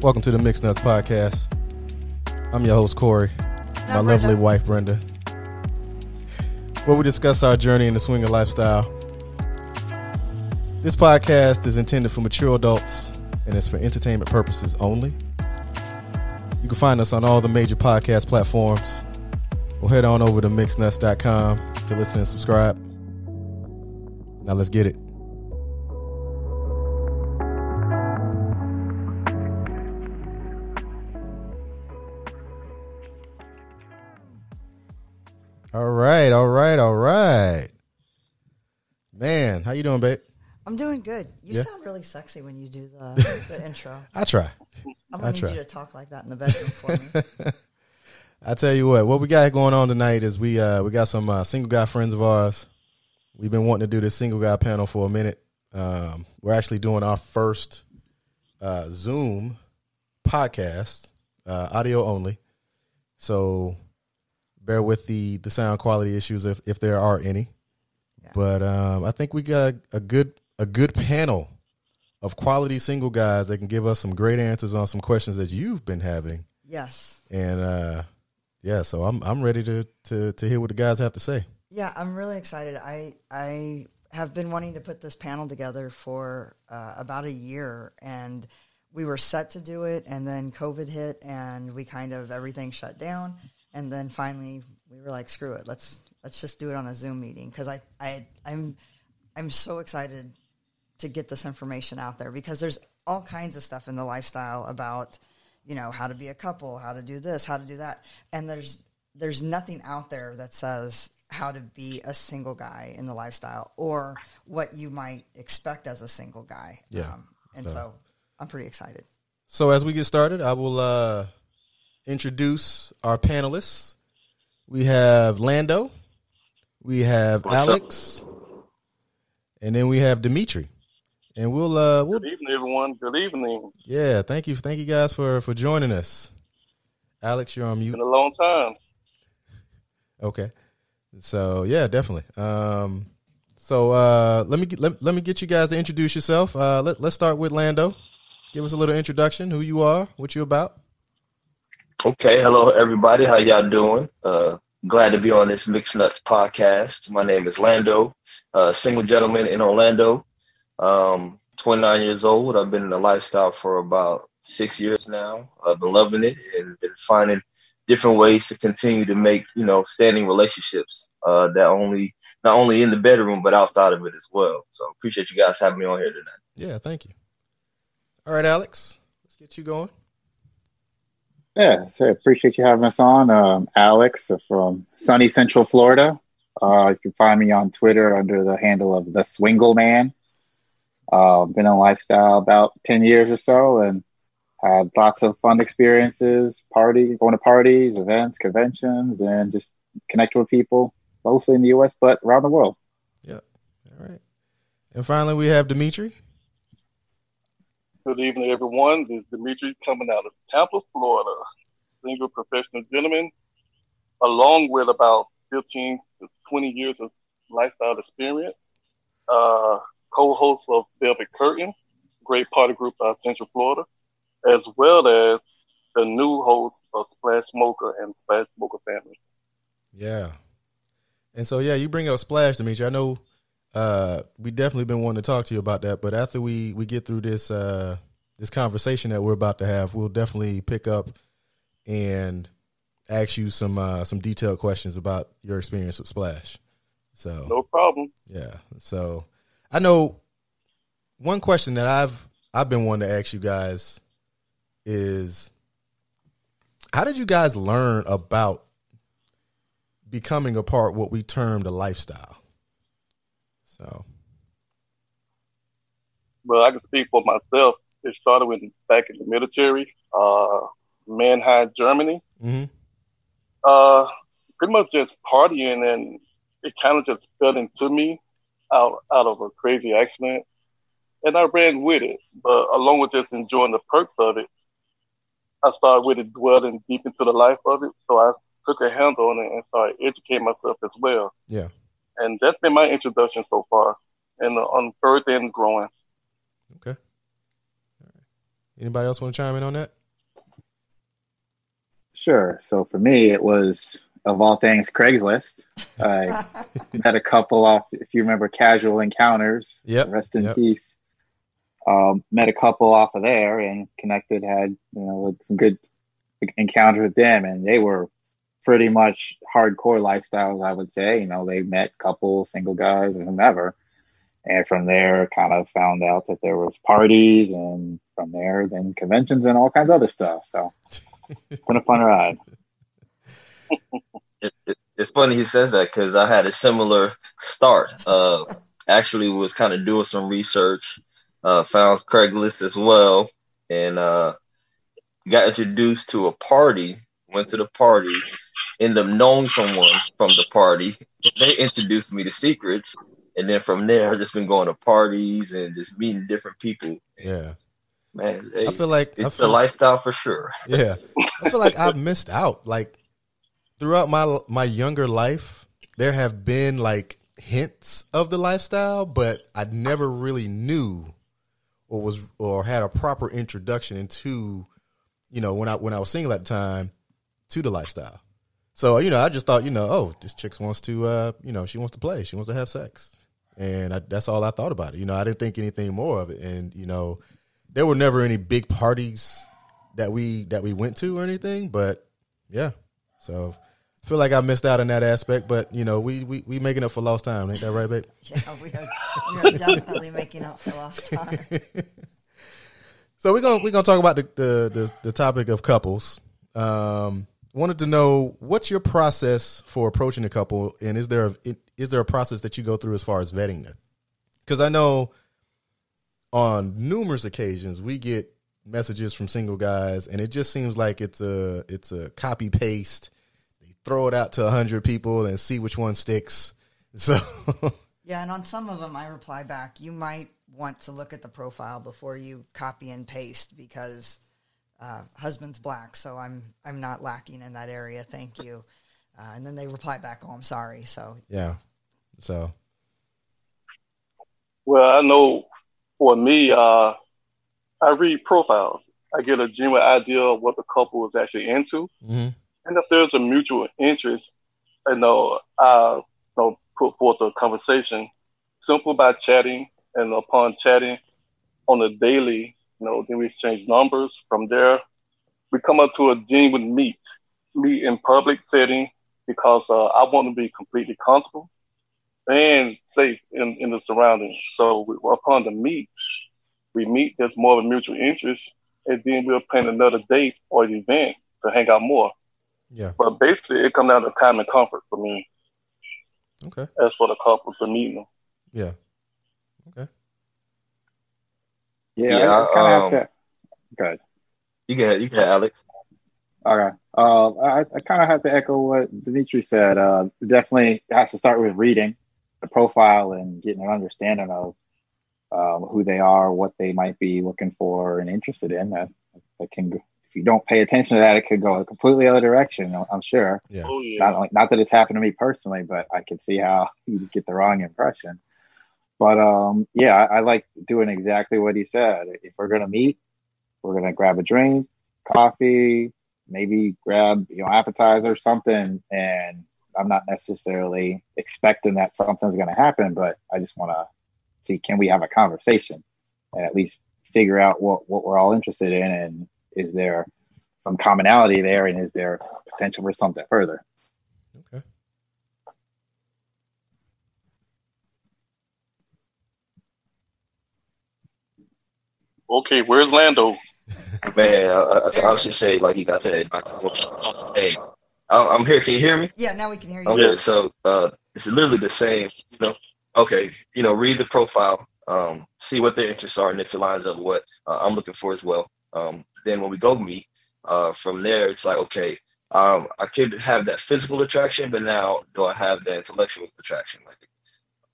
Welcome to the Mixed Nuts Podcast. I'm your host, Corey, my lovely Brenda. wife, Brenda, where we discuss our journey in the swinger lifestyle. This podcast is intended for mature adults and is for entertainment purposes only. You can find us on all the major podcast platforms or head on over to mixednuts.com to listen and subscribe. Now let's get it. Right, all right, all right. Man, how you doing, babe? I'm doing good. You Yeah. sound really sexy when you do the, the intro. I try. I'm gonna need try. you to talk like that in the bedroom for me. I tell you what, what we got going on tonight is we uh we got some uh, single guy friends of ours. We've been wanting to do this single guy panel for a minute. Um, we're actually doing our first uh, Zoom podcast, uh, audio only. So bear with the the sound quality issues if if there are any. Yeah. But um, I think we got a good a good panel of quality single guys that can give us some great answers on some questions that you've been having. Yes. And uh yeah, so I'm I'm ready to to to hear what the guys have to say. Yeah, I'm really excited. I I have been wanting to put this panel together for uh, about a year, and we were set to do it, and then COVID hit, and we kind of everything shut down, and then finally we were like, screw it, let's let's just do it on a Zoom meeting because I I I'm I'm so excited to get this information out there because there's all kinds of stuff in the lifestyle about you know how to be a couple how to do this how to do that and there's there's nothing out there that says how to be a single guy in the lifestyle or what you might expect as a single guy Um, Yeah. and So- so. i'm pretty excited So as we get started, I will uh introduce our panelists. We have Lando, we have What's up? Alex, and then we have Dimitri. And we'll uh we'll Good evening, everyone. Good evening. yeah, thank you thank you guys for for joining us. Alex, you're on mute. Been a long time. Okay. So yeah, definitely. Um, so uh, let me get, let, let me get you guys to introduce yourself. Uh, let let's start with Lando. Give us a little introduction. Who you are, what you about. Okay, hello everybody. How y'all doing? Uh, glad to be on this Mixed Nuts podcast. My name is Lando, uh, single gentleman in Orlando. Um, 29 years old. I've been in the lifestyle for about six years now. I've been loving it and been finding different ways to continue to make you know standing relationships uh, that only not only in the bedroom but outside of it as well. So appreciate you guys having me on here tonight. Yeah, thank you. All right, Alex, let's get you going. Yeah, so I appreciate you having us on. Um, Alex from sunny Central Florida. Uh, you can find me on Twitter under the handle of the Swingle Man. Uh, been in lifestyle about ten years or so, and had lots of fun experiences, party, going to parties, events, conventions, and just connecting with people, mostly in the U.S. but around the world. Yeah. All right. And finally, we have Dimitri. Good evening, everyone. This is Dimitri coming out of Tampa, Florida. Single professional gentleman, along with about 15 to 20 years of lifestyle experience. Uh, co-host of Velvet Curtain, great party group out of Central Florida, as well as the new host of Splash Smoker and Splash Smoker Family. Yeah. And so yeah, you bring up Splash, Dimitri. I know uh, we definitely been wanting to talk to you about that, but after we we get through this uh, this conversation that we're about to have, we'll definitely pick up and ask you some uh, some detailed questions about your experience with Splash. So No problem. yeah. So I know one question that I've I've been wanting to ask you guys is how did you guys learn about becoming a part what we term the lifestyle? So Well, I can speak for myself. It started when back in the military, uh, Mannheim, Germany. hmm Uh, pretty much just partying, and it kind of just fell into me out out of a crazy accident, and I ran with it. But along with just enjoying the perks of it, I started really dwelling deep into the life of it. So I took a handle on it and started educating myself as well. Yeah. And that's been my introduction so far, and uh, on birth and growing. Okay. All right. Anybody else want to chime in on that? Sure. So for me, it was of all things Craigslist. I met a couple off, if you remember, Casual Encounters. Yep. Rest in yep. peace. Um, met a couple off of there and connected. Had you know some good encounters with them, and they were pretty much hardcore lifestyles. I would say. You know, they met couple, single guys, and whomever. And from there, kind of found out that there was parties, and from there, then conventions and all kinds of other stuff. So, it's been a fun ride. It, it, it's funny he says that because I had a similar start. Uh, actually, was kind of doing some research, uh, found Craigslist as well, and uh, got introduced to a party. Went to the party, ended up knowing someone from the party. They introduced me to Secrets, and then from there, I've just been going to parties and just meeting different people. Yeah. Man, I feel like it's I feel, the lifestyle for sure. Yeah, I feel like I've missed out. Like throughout my my younger life, there have been like hints of the lifestyle, but I never really knew or was or had a proper introduction into, you know, when I when I was single at the time, to the lifestyle. So you know, I just thought, you know, oh, this chick wants to, uh, you know, she wants to play, she wants to have sex, and I, that's all I thought about it. You know, I didn't think anything more of it, and you know, there were never any big parties that we that we went to or anything, but yeah. So I feel like I missed out on that aspect, but you know, we we, we making up for lost time, ain't that right, babe? Yeah, we are, we are definitely making up for lost time. so we're gonna we're gonna talk about the the the, the topic of couples. Um, wanted to know what's your process for approaching a couple, and is there a, is there a process that you go through as far as vetting them? Because I know on numerous occasions we get messages from single guys, and it just seems like it's a it's a copy paste. They throw it out to hundred people and see which one sticks. So Yeah, and on some of them, I reply back. You might want to look at the profile before you copy and paste because uh, husband's black, so I'm I'm not lacking in that area. Thank you. Uh, and then they reply back, "Oh, I'm sorry." So yeah, so Well, I know for me, uh, I read profiles. I get a general idea of what the couple is actually into, mhm. and if there's a mutual interest, I know I you know, put forth a conversation, simple by chatting, and upon chatting on a daily, you know, then we exchange numbers. From there, we come up to a genuine meet, meet in public setting, because uh, I want to be completely comfortable and safe in, in the surroundings. So we, upon the meet, we meet, there's more of a mutual interest, and then we'll plan another date or an event to hang out more. yeah, But basically, it comes down to time and comfort for me okay, as for the couple for meeting them. yeah, okay, Yeah, Yeah, I, I kind of um, have to. Good. You can, you can, Alex. Okay. Uh, I, I kind of have to echo what Dimitri said. Uh, definitely has to start with reading the profile and getting an understanding of um, who they are, what they might be looking for and interested in. That, that can, go- if you don't pay attention to that, it could go a completely other direction. I'm- I'm sure. yeah, Oh yeah. Not only, not that it's happened to me personally, but I can see how you just get the wrong impression. But um, yeah, I, I like doing exactly what he said. If we're gonna meet, we're gonna grab a drink, coffee, maybe grab you know appetizer or something. And I'm not necessarily expecting that something's gonna happen, but I just want to see can we have a conversation and at least figure out what what we're all interested in and is there some commonality there and is there potential for something further. okay. Okay, where's Lando? Man, I, I, I was just say, like you guys said, hey, I- I'm here. Can you hear me? yeah, now we can hear you. Okay, so uh, it's literally the same. You know, okay, you know, read the profile, um, see what their interests are, and if it lines up with what uh, I'm looking for as well. Um, then when we go meet, uh, from there, it's like, okay, um, I could have that physical attraction, but now do I have that intellectual attraction? Like,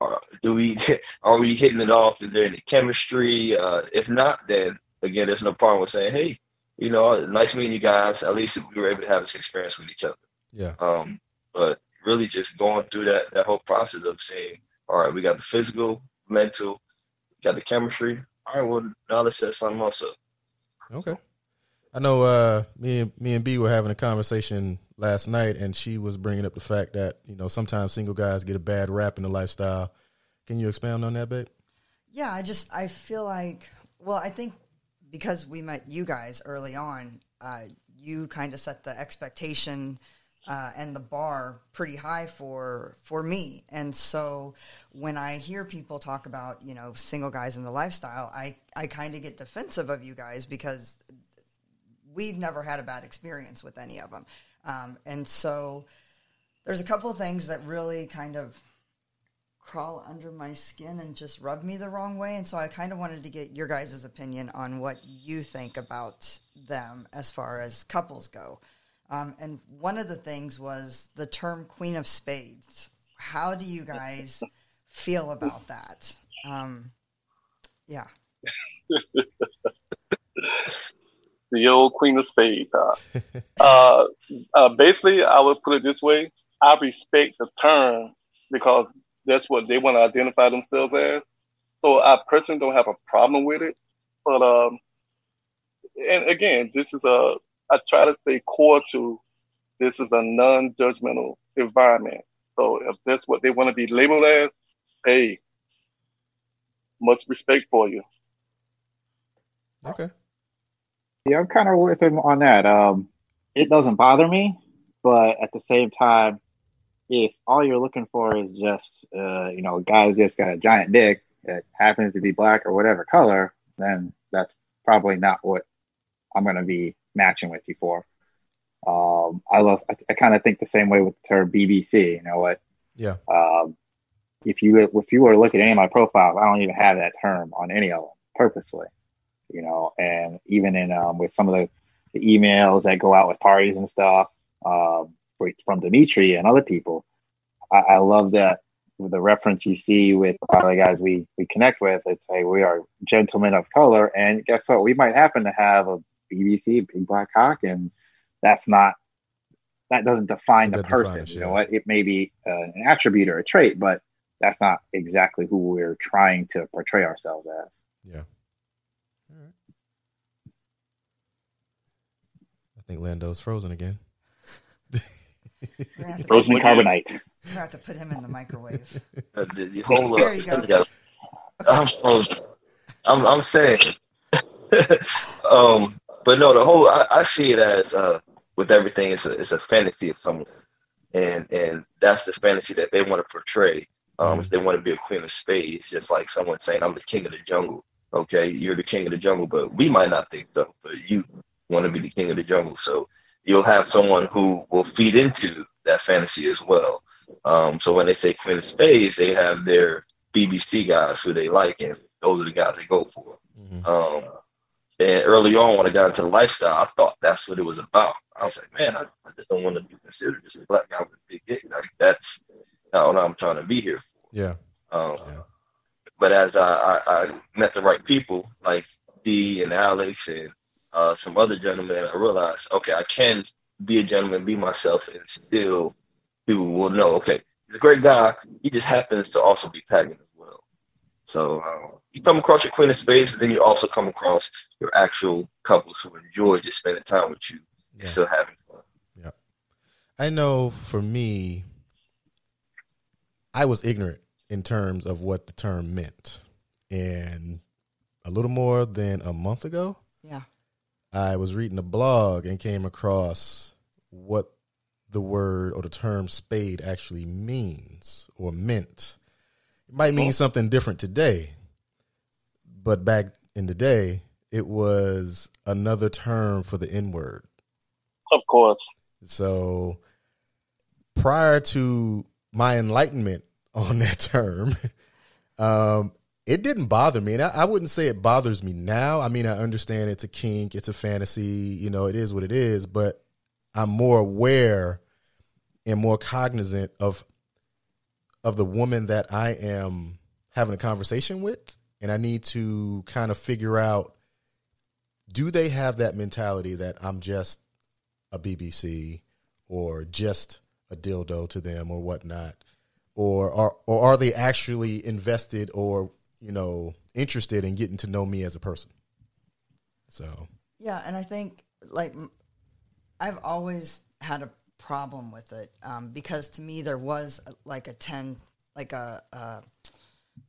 uh, do we are we hitting it off? Is there any chemistry? Uh, if not, then again, there's no problem with saying, hey, you know, nice meeting you guys. At least we were able to have this experience with each other. Yeah, Um, but really just going through that that whole process of saying, all right, we got the physical, mental, got the chemistry. All right, well now let's set something else up. Okay. I know uh, me and me and B were having a conversation last night, and she was bringing up the fact that you know sometimes single guys get a bad rap in the lifestyle. Can you expound on that, babe? Yeah, I just I feel like well, I think because we met you guys early on, uh, you kind of set the expectation uh, and the bar pretty high for for me. And so when I hear people talk about you know single guys in the lifestyle, I I kind of get defensive of you guys because we've never had a bad experience with any of them. Um, and so there's a couple of things that really kind of crawl under my skin and just rub me the wrong way. And so I kind of wanted to get your guys' opinion on what you think about them as far as couples go. Um, and one of the things was the term Queen of Spades. How do you guys feel about that? Um, yeah. the old Queen of Spades. Huh? uh, uh, basically, I would put it this way: I respect the term because that's what they want to identify themselves as. So I personally don't have a problem with it. But um, and again, this is a I try to stay core to this is a non-judgmental environment. So if that's what they want to be labeled as, hey, much respect for you. Okay. Yeah, I'm kind of with him on that. Um, it doesn't bother me, but at the same time, if all you're looking for is just, uh, you know, a guy who's just got a giant dick that happens to be black or whatever color, then that's probably not what I'm going to be matching with you for. Um, I love, I, I kind of think the same way with the term BBC. You know what? Yeah. Um, if you if you were to look at any of my profiles, I don't even have that term on any of them purposely you know, and even in um, with some of the, the, emails that go out with parties and stuff um, from Dimitri and other people, I, I, love that the reference you see with a lot of the guys we we connect with. It's hey, we are gentlemen of color, and guess what? We might happen to have a BBC big black cock, and that's not that doesn't define the person. Define, you know what? It may be uh, an attribute or a trait, but that's not exactly who we're trying to portray ourselves as. Yeah. Think Lando's frozen again. frozen carbonite. We're gonna have to put him in the microwave. Uh, the whole, uh, there you go. I'm frozen. I'm, I'm saying. um, but no, the whole I, I see it as uh, with everything. It's a it's a fantasy of someone, and and that's the fantasy that they want to portray. Um, mm-hmm. If they want to be a queen of spades, just like someone saying, "I'm the king of the jungle." Okay, you're the king of the jungle, but we might not think so. But you want to be the king of the jungle. So you'll have someone who will feed into that fantasy as well. Um, so when they say Queen of Spades, they have their BBC guys who they like, and those are the guys they go for. Mm-hmm. Um, and early on, when I got into the lifestyle, I thought that's what it was about. I was like, man, I, I just don't want to be considered just a black guy with a big dick. Like that's not what I'm trying to be here for. Yeah. Um, yeah. But as I, I, I met the right people, like D and Alex and uh, some other gentlemen, I realized, okay, I can be a gentleman, be myself, and still people will know, okay, he's a great guy. He just happens to also be pagan as well. So uh, you come across your queen of spades, but then you also come across your actual couples who enjoy just spending time with you yeah. and still having fun. Yeah. I know for me, I was ignorant in terms of what the term meant. And a little more than a month ago, yeah. I was reading a blog and came across what the word or the term spade actually means or meant. It might mean something different today, but back in the day, it was another term for the N word. Of course. So prior to my enlightenment on that term, um, it didn't bother me. And I, I, wouldn't say it bothers me now. I mean, I understand it's a kink, it's a fantasy, you know, it is what it is, but I'm more aware and more cognizant of of the woman that I am having a conversation with. And I need to kind of figure out do they have that mentality that I'm just a BBC or just a dildo to them or whatnot? Or are or are they actually invested or you know, interested in getting to know me as a person. So Yeah, and I think like I've always had a problem with it um, because to me there was like a ten, like a, a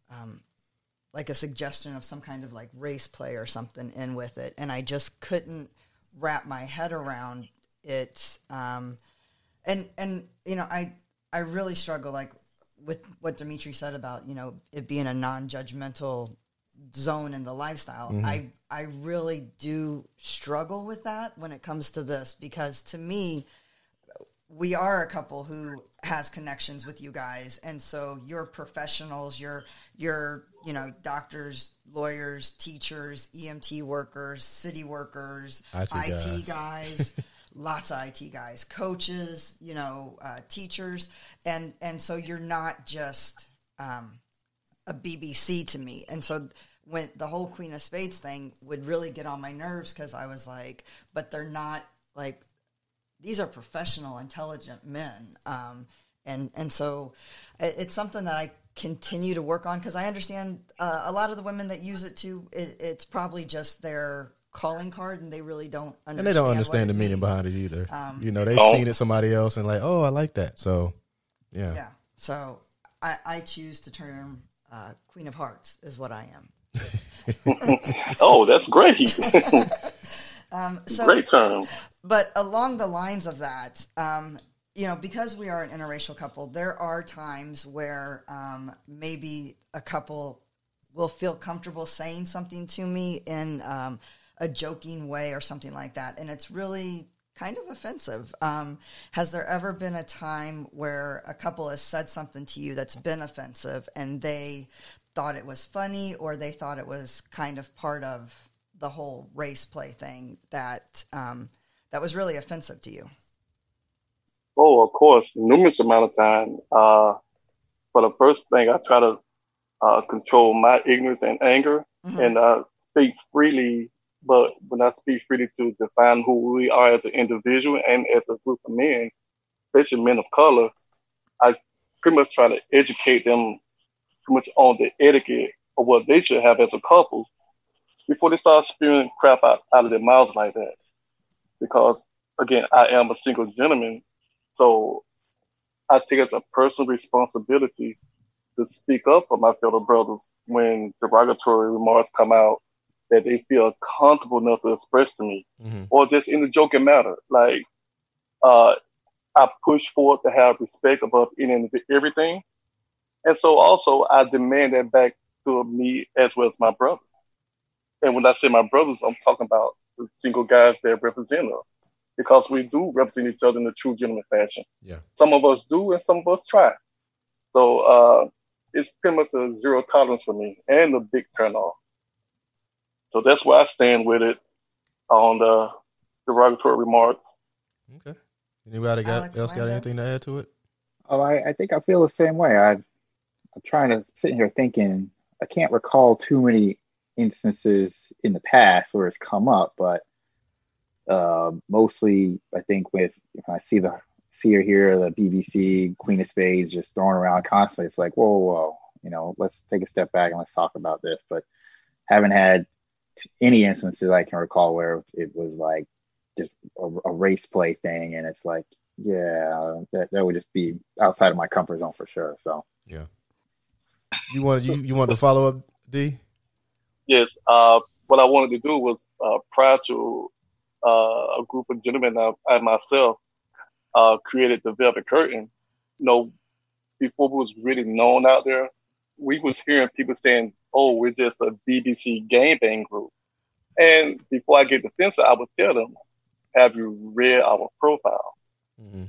um, like a suggestion of some kind of like race play or something in with it, and I just couldn't wrap my head around it. Um, and and you know, I I really struggle like with what Dimitri said about you know it being a non-judgmental zone in the lifestyle. Mm-hmm. I I really do struggle with that when it comes to this because to me we are a couple who has connections with you guys and so you're professionals you're you're you know doctors lawyers teachers emt workers city workers it, IT guys, guys lots of it guys coaches you know uh, teachers and and so you're not just um, a bbc to me and so when the whole queen of spades thing would really get on my nerves because i was like but they're not like these are professional, intelligent men, um, and and so it, it's something that I continue to work on because I understand uh, a lot of the women that use it too. It, it's probably just their calling card, and they really don't understand. And they don't understand the means. meaning behind it either. Um, you know, they've oh. seen it somebody else and like, oh, I like that. So, yeah, yeah. So I, I choose to term uh, Queen of Hearts is what I am. oh, that's great. um, so, great term. But along the lines of that, um, you know, because we are an interracial couple, there are times where um, maybe a couple will feel comfortable saying something to me in um, a joking way or something like that, and it's really kind of offensive. Um, has there ever been a time where a couple has said something to you that's been offensive, and they thought it was funny, or they thought it was kind of part of the whole race play thing that um, that was really offensive to you? Oh, of course, numerous amount of time. Uh, but the first thing I try to uh, control my ignorance and anger mm-hmm. and uh, speak freely. But when I speak freely to define who we are as an individual and as a group of men, especially men of color, I pretty much try to educate them pretty much on the etiquette of what they should have as a couple before they start spewing crap out, out of their mouths like that because again, I am a single gentleman. So I think it's a personal responsibility to speak up for my fellow brothers when derogatory remarks come out that they feel comfortable enough to express to me, mm-hmm. or just in a joking matter. Like, uh, I push forward to have respect above any and everything. And so also I demand that back to me as well as my brother. And when I say my brothers, I'm talking about the single guys that represent us because we do represent each other in a true gentleman fashion. Yeah. Some of us do and some of us try. So uh, it's pretty much a zero tolerance for me and a big turnoff. So that's where I stand with it on the derogatory remarks. Okay. Anybody got Alex else got anything to add to it? Oh, I, I think I feel the same way. I, I'm trying to sit here thinking. I can't recall too many instances in the past where it's come up, but uh, mostly I think with I see the see her here, the BBC Queen of Spades just thrown around constantly. It's like, whoa, whoa, you know, let's take a step back and let's talk about this. But haven't had any instances I can recall where it was like just a, a race play thing, and it's like, yeah, that, that would just be outside of my comfort zone for sure. So yeah, you want you you want to follow up, D? Yes. Uh, what I wanted to do was uh, prior to uh, a group of gentlemen I myself uh, created the Velvet Curtain. You know, before it was really known out there, we was hearing people saying, "Oh, we're just a BBC game bang group." And before I get defensive, I would tell them, "Have you read our profile?" Mm-hmm.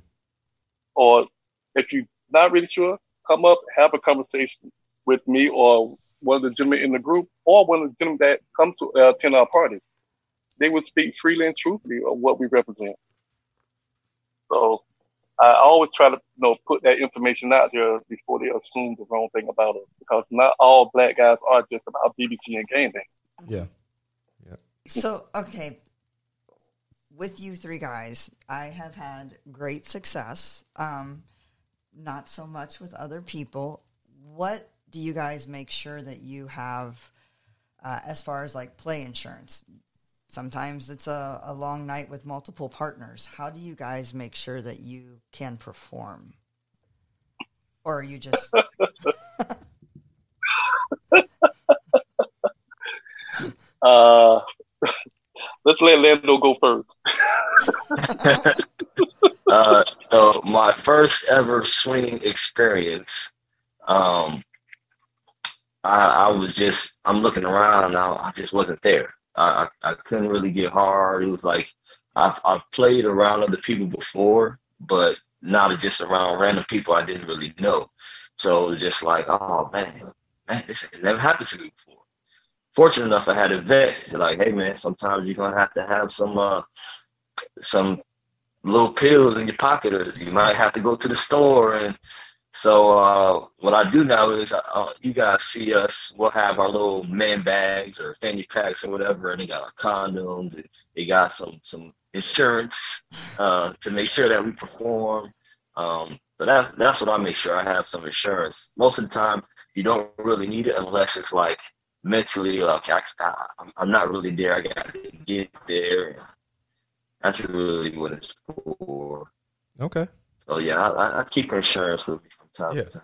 Or if you're not really sure, come up, have a conversation with me or one of the gentlemen in the group or one of the gentlemen that come to uh, attend our party. They would speak freely and truthfully of what we represent. So I always try to you know put that information out there before they assume the wrong thing about us because not all black guys are just about BBC and gaming. Yeah. Yeah. So okay, with you three guys, I have had great success. Um, not so much with other people. What do you guys make sure that you have uh, as far as like play insurance? Sometimes it's a, a long night with multiple partners. How do you guys make sure that you can perform? Or are you just. uh, let's let Lando go first. uh, so my first ever swinging experience, um, I, I was just I'm looking around. I, I just wasn't there. I, I, couldn't really get hard. It was like I've I've played around other people before, but not just around random people I didn't really know. So it was just like, oh man, man, this has never happened to me before. Fortunate enough, I had a vet like, hey man, sometimes you're gonna have to have some uh some little pills in your pocket, or you might have to go to the store and so uh, what I do now is uh, uh, you guys see us. We'll have our little man bags or fanny packs or whatever, and they got our condoms. And they got some some insurance uh, to make sure that we perform. Um, so that's that's what I make sure I have some insurance. Most of the time, you don't really need it unless it's like mentally like I, I, I'm not really there. I got to get there. That's really what it's for. Okay. So yeah, I, I keep insurance with me time yeah. to time.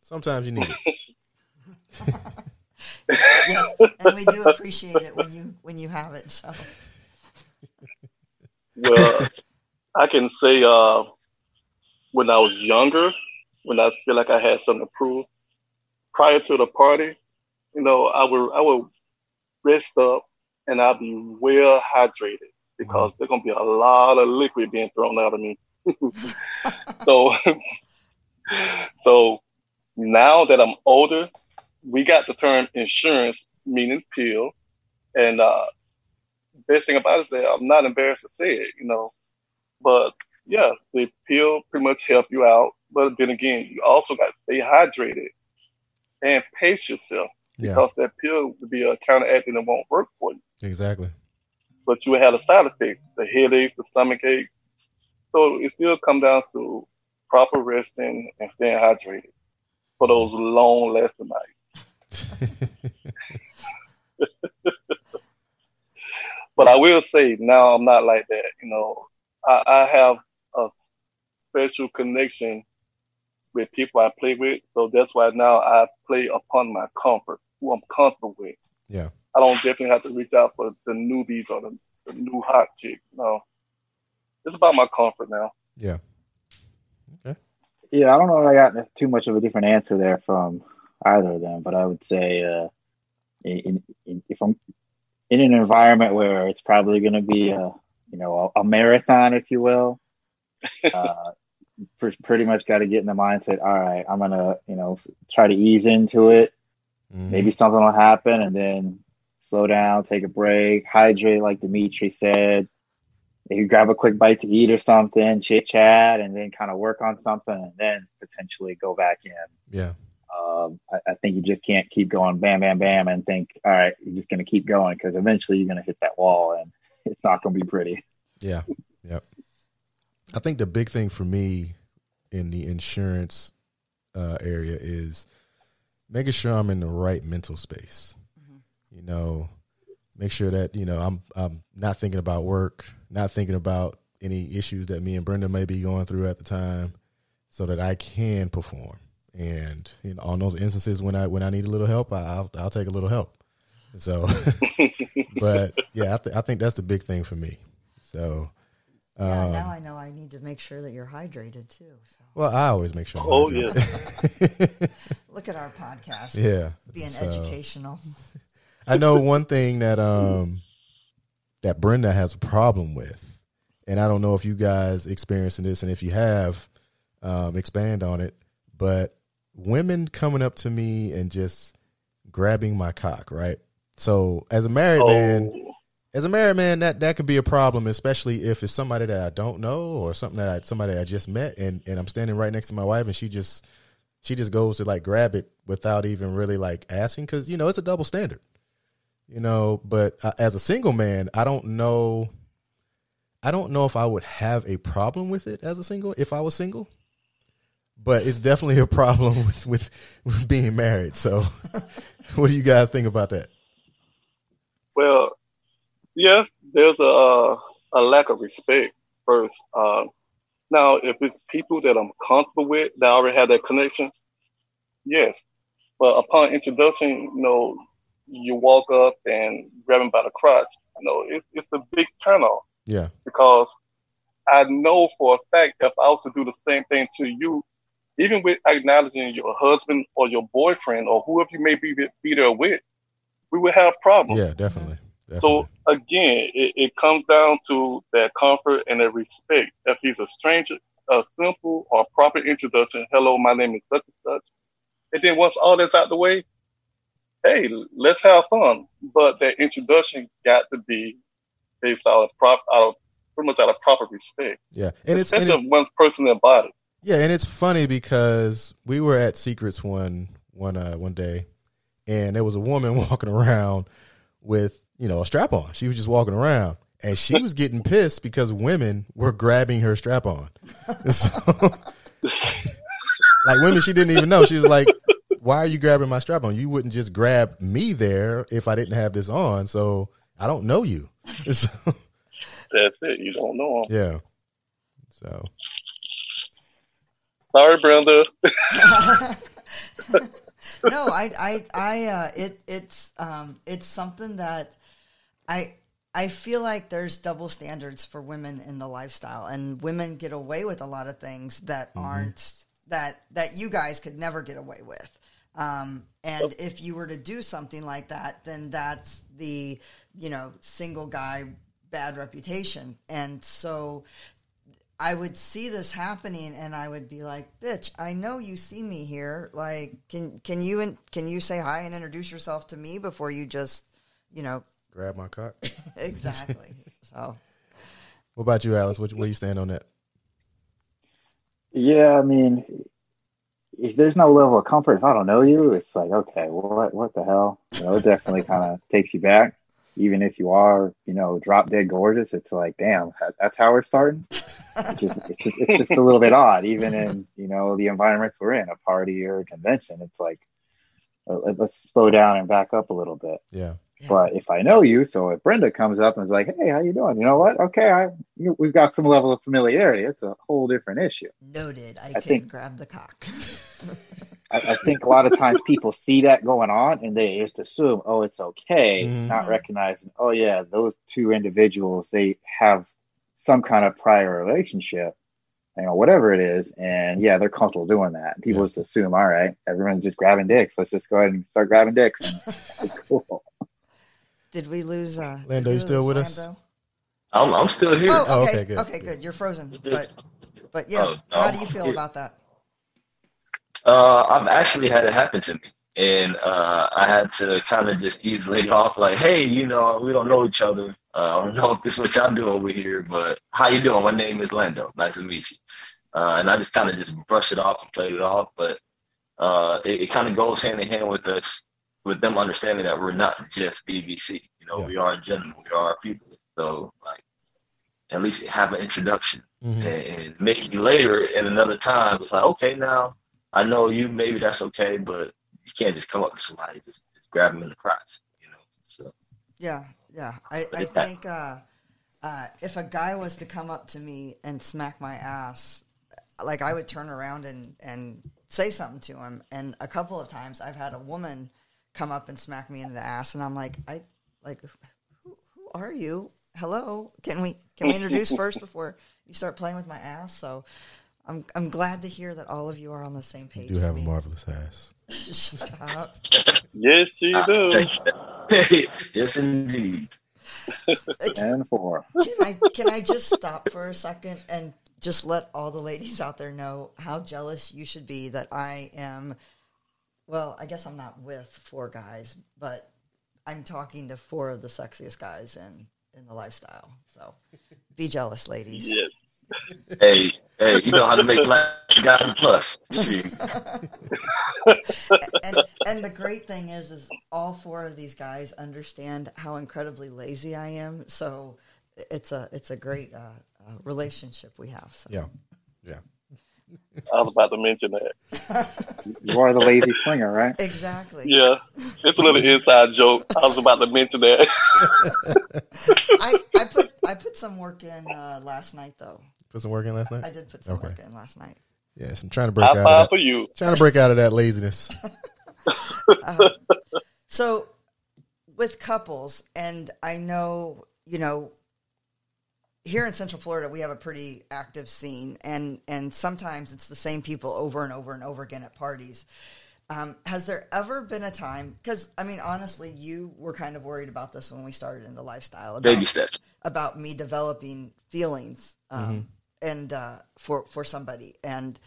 Sometimes you need it. yes, and we do appreciate it when you when you have it. So. Well, I can say uh, when I was younger, when I feel like I had something to prove, prior to the party, you know, I would I would rest up and I'd be well hydrated because there's gonna be a lot of liquid being thrown out of me. so so now that I'm older, we got the term insurance, meaning pill. And uh, best thing about it is that I'm not embarrassed to say it, you know. But yeah, the pill pretty much help you out. But then again, you also got to stay hydrated and pace yourself yeah. because that pill would be a counteracting that won't work for you. Exactly. But you have the side effects, the headaches, the stomach ache. So it still come down to proper resting and staying hydrated for those long lasting nights. but I will say now I'm not like that. You know, I, I have a special connection with people I play with, so that's why now I play upon my comfort, who I'm comfortable with. Yeah. I don't definitely have to reach out for the newbies or the, the new hot chick. No, it's about my comfort now. Yeah. Yeah, I don't know if I got too much of a different answer there from either of them, but I would say uh, in, in, if I'm in an environment where it's probably going to be a you know a, a, marathon, if you will, uh, pretty much got to get in the mindset. All right, I'm gonna you know try to ease into it. Mm-hmm. Maybe something will happen, and then slow down, take a break, hydrate, like Dimitri said you grab a quick bite to eat or something, chit chat, and then kind of work on something, and then potentially go back in. Yeah. Um, I, I, think you just can't keep going bam, bam, bam, and think, all right, you're just going to keep going because eventually you're going to hit that wall, and it's not going to be pretty. Yeah. Yep. I think the big thing for me in the insurance uh, area is making sure I'm in the right mental space. Mm-hmm. You know, make sure that you know I'm I'm not thinking about work, not thinking about any issues that me and Brenda may be going through at the time, so that I can perform. And you know, on those instances when I when I need a little help, I, will I'll take a little help. So, but yeah, I, th- I think that's the big thing for me. So. Yeah, um, now I know I need to make sure that you're hydrated too. So. Well, I always make sure. I'm oh yeah. Look at our podcast. Yeah, being so. educational. I know one thing that um that Brenda has a problem with, and I don't know if you guys experiencing this, and if you have, um, expand on it. But women coming up to me and just grabbing my cock, right? So as a married oh. man, as a married man, that that could be a problem, especially if it's somebody that I don't know or something that I, somebody I just met, and and I'm standing right next to my wife, and she just she just goes to like grab it without even really like asking, because you know it's a double standard you know. But uh, as a single man, I don't know. I don't know if I would have a problem with it as a single if I was single. But it's definitely a problem with with, with being married. So, what do you guys think about that? Well, yes, there's a a lack of respect first. Uh, now, if it's people that I'm comfortable with that already have that connection, yes. But upon introduction, you know, you walk up and grab him by the crotch. You know, it's it's a big turn off Yeah. because I know for a fact if I was to do the same thing to you, even with acknowledging your husband or your boyfriend or whoever you may be be there with, we would have problems. Yeah, definitely. Mm-hmm. definitely. So again, it, it comes down to that comfort and that respect. If he's a stranger, a simple or proper introduction, hello, my name is such and such. And then once all that's out the way, hey, let's have fun. But that introduction got to be based out of prop out of pretty much out of proper respect. yeah, and it's, and it's of one's personal body. yeah, and it's funny because we were at Secrets one one uh, one day, and there was a woman walking around with you know a strap on. She was just walking around, and she was getting pissed because women were grabbing her strap on. So, like women she didn't even know. She was like, "Why are you grabbing my strap on? You wouldn't just grab me there if I didn't have this on. So I don't know you." So, That's it. You don't know him. yeah. So Sorry, Brenda. no, I, I, I, uh, it, it's, um, it's something that I, I feel like there's double standards for women in the lifestyle, and women get away with a lot of things that aren't that that you guys could never get away with. Um, and if you were to do something like that, then that's the you know single guy bad reputation, and so I would see this happening and I would be like, "Bitch, I know you see me here. Like, can can you in, can you say hi and introduce yourself to me before you just, you know, grab my cock. exactly." so, What about you, Alex? What, where you stand on that? Yeah, I mean, if there's no level of comfort, if I don't know you, it's like, okay, what what the hell? You know, it definitely kind of takes you back. Even if you are, you know, drop dead gorgeous, it's like, damn, that- that's how we're starting. It's just, it's just, it's just a little bit odd, even in you know the environments we're in, a party or a convention. It's like, uh, let- let's slow down and back up a little bit. Yeah. But if I know you, so if Brenda comes up and is like, "Hey, how you doing?" You know what? Okay, I you, we've got some level of familiarity. It's a whole different issue. noted. I, I can think- grab the cock. I, I think a lot of times people see that going on and they just assume, oh, it's okay, Mhm. not recognizing, oh, yeah, those two individuals, they have some kind of prior relationship, you know, whatever it is. And yeah, they're comfortable doing that. People Yeah. just assume, all right, everyone's just grabbing dicks. Let's just go ahead and start grabbing dicks. And it's cool. Did we lose? Uh, did Lando, we you still lose with us? Lando? I'm, I'm still here. Oh, Oh, okay, okay, okay, good, good. good. You're frozen, but but yeah. Oh, no, how do you feel I'm about that? Uh, I've actually had it happen to me, and uh, I had to kind of just easily off, like, "Hey, you know, we don't know each other. Uh, I don't know if this is what y'all do over here, but how you doing? My name is Lando. Nice to meet you." Uh, and I just kind of just brushed it off and played it off, but uh, it, it kind of goes hand in hand with us, with them understanding that we're not just BBC. You know, Yeah. we are gentlemen, we are people. So, like, at least have an introduction Mhm. and, and maybe later in another time it's like okay now i know you maybe that's okay but you can't just come up to somebody just, just grab them in the crotch you know so Yeah, yeah. I, I think uh, uh, if a guy was to come up to me and smack my ass, like I would turn around and, and say something to him. And a couple of times I've had a woman come up and smack me in the ass, and I'm like, I like, who, who are you? Hello, can we can we introduce first before you start playing with my ass? So. I'm, I'm glad to hear that all of you are on the same page You do as have a marvelous ass. Shut up. Yes, she does. yes indeed And four. can I can I just stop for a second and just let all the ladies out there know how jealous you should be that I am well, I guess I'm not with four guys, but I'm talking to four of the sexiest guys in in the lifestyle. So be jealous, ladies. Yes. hey hey you know how to make black guys plus and and the great thing is is all four of these guys understand how incredibly lazy I am. So it's a it's a great uh, uh, relationship we have. So. Yeah. Yeah. I was about to mention that. You are the lazy swinger, right? Exactly. Yeah, it's a little inside joke. I was about to mention that. I, I put I put some work in uh, last night though. Put some work in last night. I did put some Okay. work in last night. Yes, I'm trying to break High out of that. for you. Trying to break out of that laziness. So with couples, and I know, you know, here in Central Florida, we have a pretty active scene, and and sometimes it's the same people over and over and over again at parties. Um, has there ever been a time? Because I mean, honestly, you were kind of worried about this when we started in the lifestyle about, Baby steps. about me developing feelings um, and uh, for for somebody. And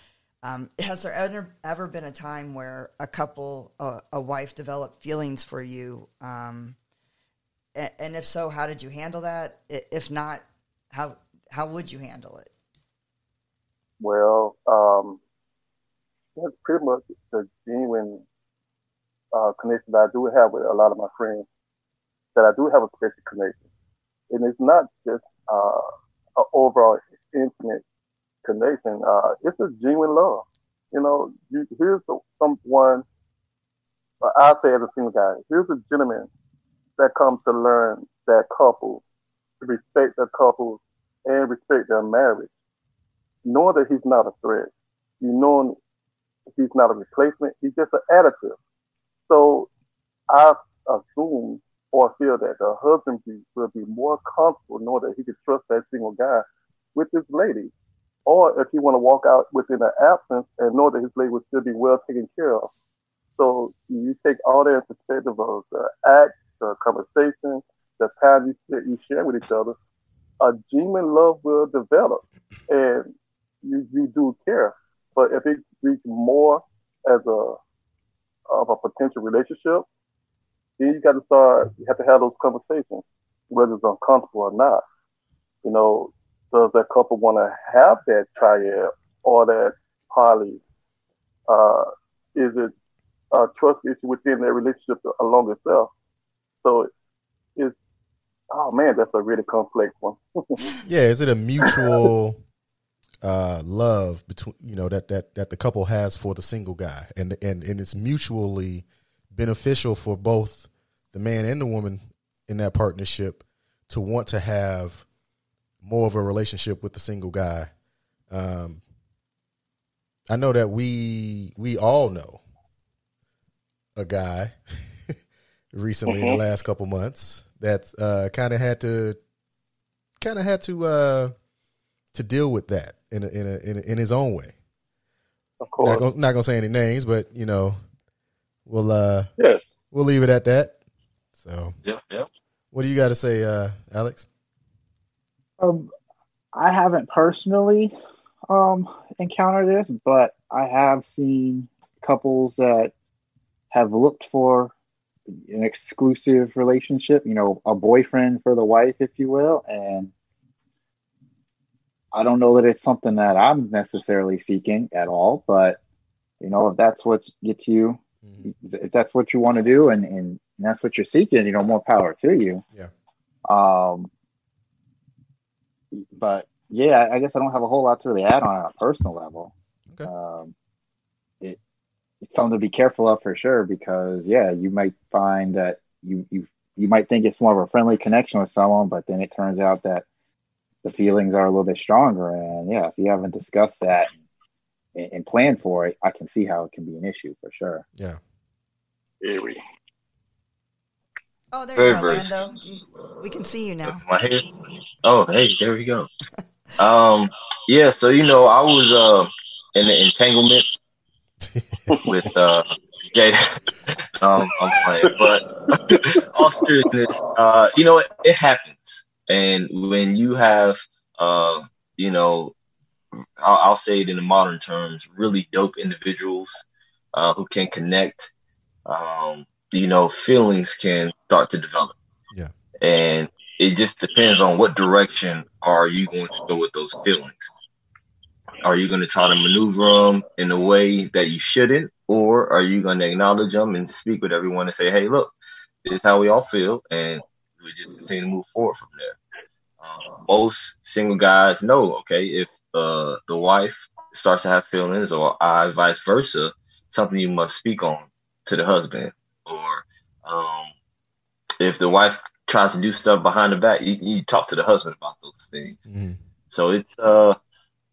um, has there ever ever been a time where a couple, uh, a wife, developed feelings for you? Um, a- and if so, how did you handle that? If not, how how would you handle it? Well, um, that's pretty much the genuine uh, connection that I do have with a lot of my friends. That I do have a special connection, and it's not just uh, an overall intimate connection. Uh, it's a genuine love. You know, you, here's someone. I say as a single guy, here's a gentleman that comes to learn that couples respect their couples and respect their marriage knowing that he's not a threat, you know he's not a replacement, he's just an additive. So I assume or feel that the husband will be more comfortable knowing that he can trust that single guy with his lady. Or if he want to walk out within an absence and know that his lady will still be well taken care of. So you take all that perspective of the act, the conversation, the time you, that you share with each other, a genuine love will develop. And you, you do care. But if it reaches more as a of a potential relationship, then you got to start. You have to have those conversations, whether it's uncomfortable or not. You know, does that couple want to have that triad or that poly? Uh, is it a trust issue within their relationship along itself? So it's oh man, that's a really complex one. Yeah, is it a mutual uh, love between you know that that that the couple has for the single guy, and and and it's mutually beneficial for both the man and the woman in that partnership to want to have more of a relationship with the single guy. Um, I know that we we all know a guy recently in the last couple months that's uh, kind of had to kind of had to uh, to deal with that in a, in a, in, a, in his own way. Of Not course, gonna, not gonna say any names, but you know, we'll uh, yes. we'll leave it at that. So, Yep, yep. what do you got to say, uh, Alex? Um, I haven't personally um, encountered this, but I have seen couples that have looked for an exclusive relationship, you know, a boyfriend for the wife, if you will. And I don't know that it's something that I'm necessarily seeking at all, but you know, if that's what gets you, if that's what you want to do and, and that's what you're seeking, you know, more power to you. Yeah. Um, but yeah, I guess I don't have a whole lot to really add on a personal level. Okay. Um, it's something to be careful of for sure because yeah, you might find that you you you might think it's more of a friendly connection with someone, but then it turns out that the feelings are a little bit stronger. And yeah, if you haven't discussed that and, and planned for it, I can see how it can be an issue for sure. Yeah, Eerie. Oh, there Very you go, very- Lando. We can see you now. My hair. Oh, hey, there we go. Um, yeah. So you know, I was uh in an entanglement with uh Jada. um, I'm playing, but all seriousness, uh, you know, it, it happens, and when you have uh, you know, I'll, I'll say it in the modern terms, really dope individuals uh, who can connect. Um, you know, feelings can start to develop. Yeah. And it just depends on what direction are you going to go with those feelings. Are you going to try to maneuver them in a way that you shouldn't, or are you going to acknowledge them and speak with everyone and say, "Hey, look, this is how we all feel," and we just continue to move forward from there. Um, most single guys know, okay, if uh, the wife starts to have feelings, or I vice versa, something you must speak on to the husband. Or um, if the wife tries to do stuff behind the back, you, you talk to the husband about those things. Mhm. So it's uh,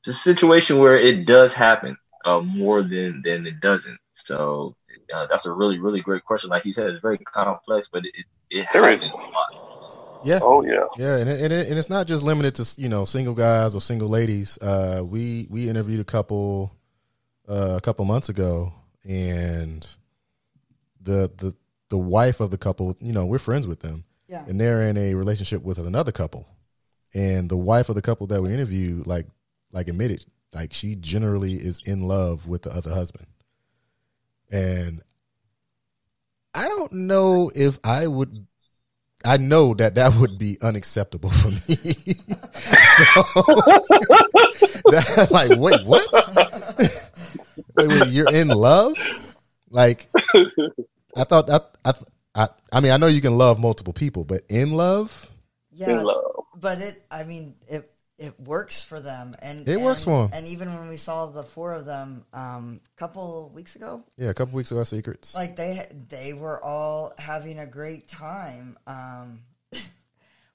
it's a situation where it does happen uh, more than than it doesn't. So uh, that's a really really great question. Like he said, it's very complex, but it it happens a lot. Yeah. Oh yeah. Yeah, and it, and, it, and it's not just limited to you know single guys or single ladies. Uh, we we interviewed a couple uh, a couple months ago, and the the the wife of the couple, you know, we're friends with them, Yeah. and they're in a relationship with another couple, and the wife of the couple that we interviewed, like like admitted, like she generally is in love with the other husband, and I don't know if I would I know that that would be unacceptable for me. so, that, like, wait, what? wait, wait, you're in love? Like, I thought I, I, I, I mean, I know you can love multiple people, but in love, Yeah. In love. But it, I mean, it it works for them, and It works and- for 'em. And even when we saw the four of them um, a couple weeks ago, yeah, a couple weeks ago, secrets. like they they were all having a great time. Um,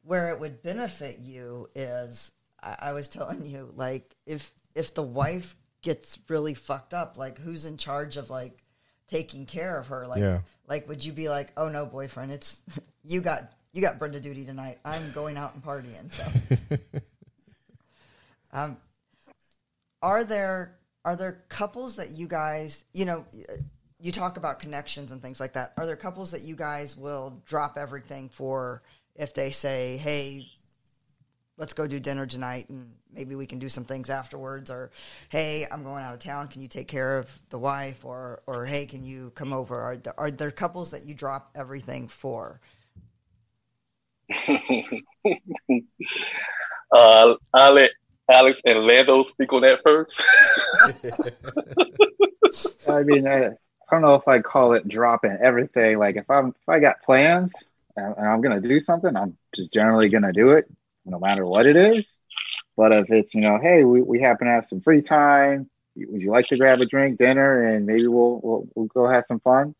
where it would benefit you is, I, I was telling you, like if if the wife gets really fucked up, like who's in charge of like taking care of her? Like, Yeah. like would you be like, oh no, boyfriend, it's you got you got Brenda duty tonight. I'm going out and partying. So, um, are there are there couples that you guys, you know, you talk about connections and things like that. Are there couples that you guys will drop everything for if they say, hey, let's go do dinner tonight and maybe we can do some things afterwards or hey i'm going out of town. Can you take care of the wife? Or or hey can you come over? Are, there- are there couples that you drop everything for? Uh, I'll Alex and Lando speak on that first. I mean, I, I don't know if I'd call it dropping everything. Like if I'm if I got plans and, and I'm gonna do something, I'm just generally gonna do it, no matter what it is. But if it's you know, hey, we, we happen to have some free time, would you like to grab a drink, dinner, and maybe we'll we'll, we'll go have some fun?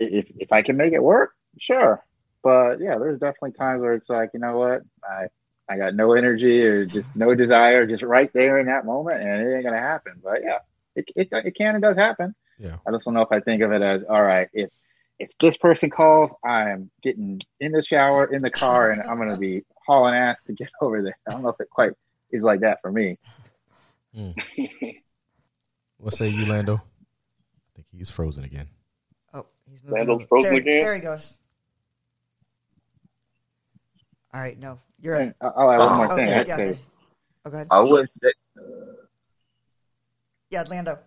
If if I can make it work, sure. But yeah, there's definitely times where it's like, you know what, I I got no energy or just no desire, just right there in that moment, and it ain't gonna happen. But yeah, it it, it can and does happen. Yeah. I just don't know if I think of it as all right. If if this person calls, I'm getting in the shower, in the car, and I'm gonna be hauling ass to get over there. I don't know if it quite is like that for me. Hmm. What say you, Lando? I think he's frozen again. oh he's moving Lando's frozen there, again? there he goes all right no you're And I- I'll add one more oh, thing. yeah, I'd say there- oh go ahead I wouldn't say. yeah lando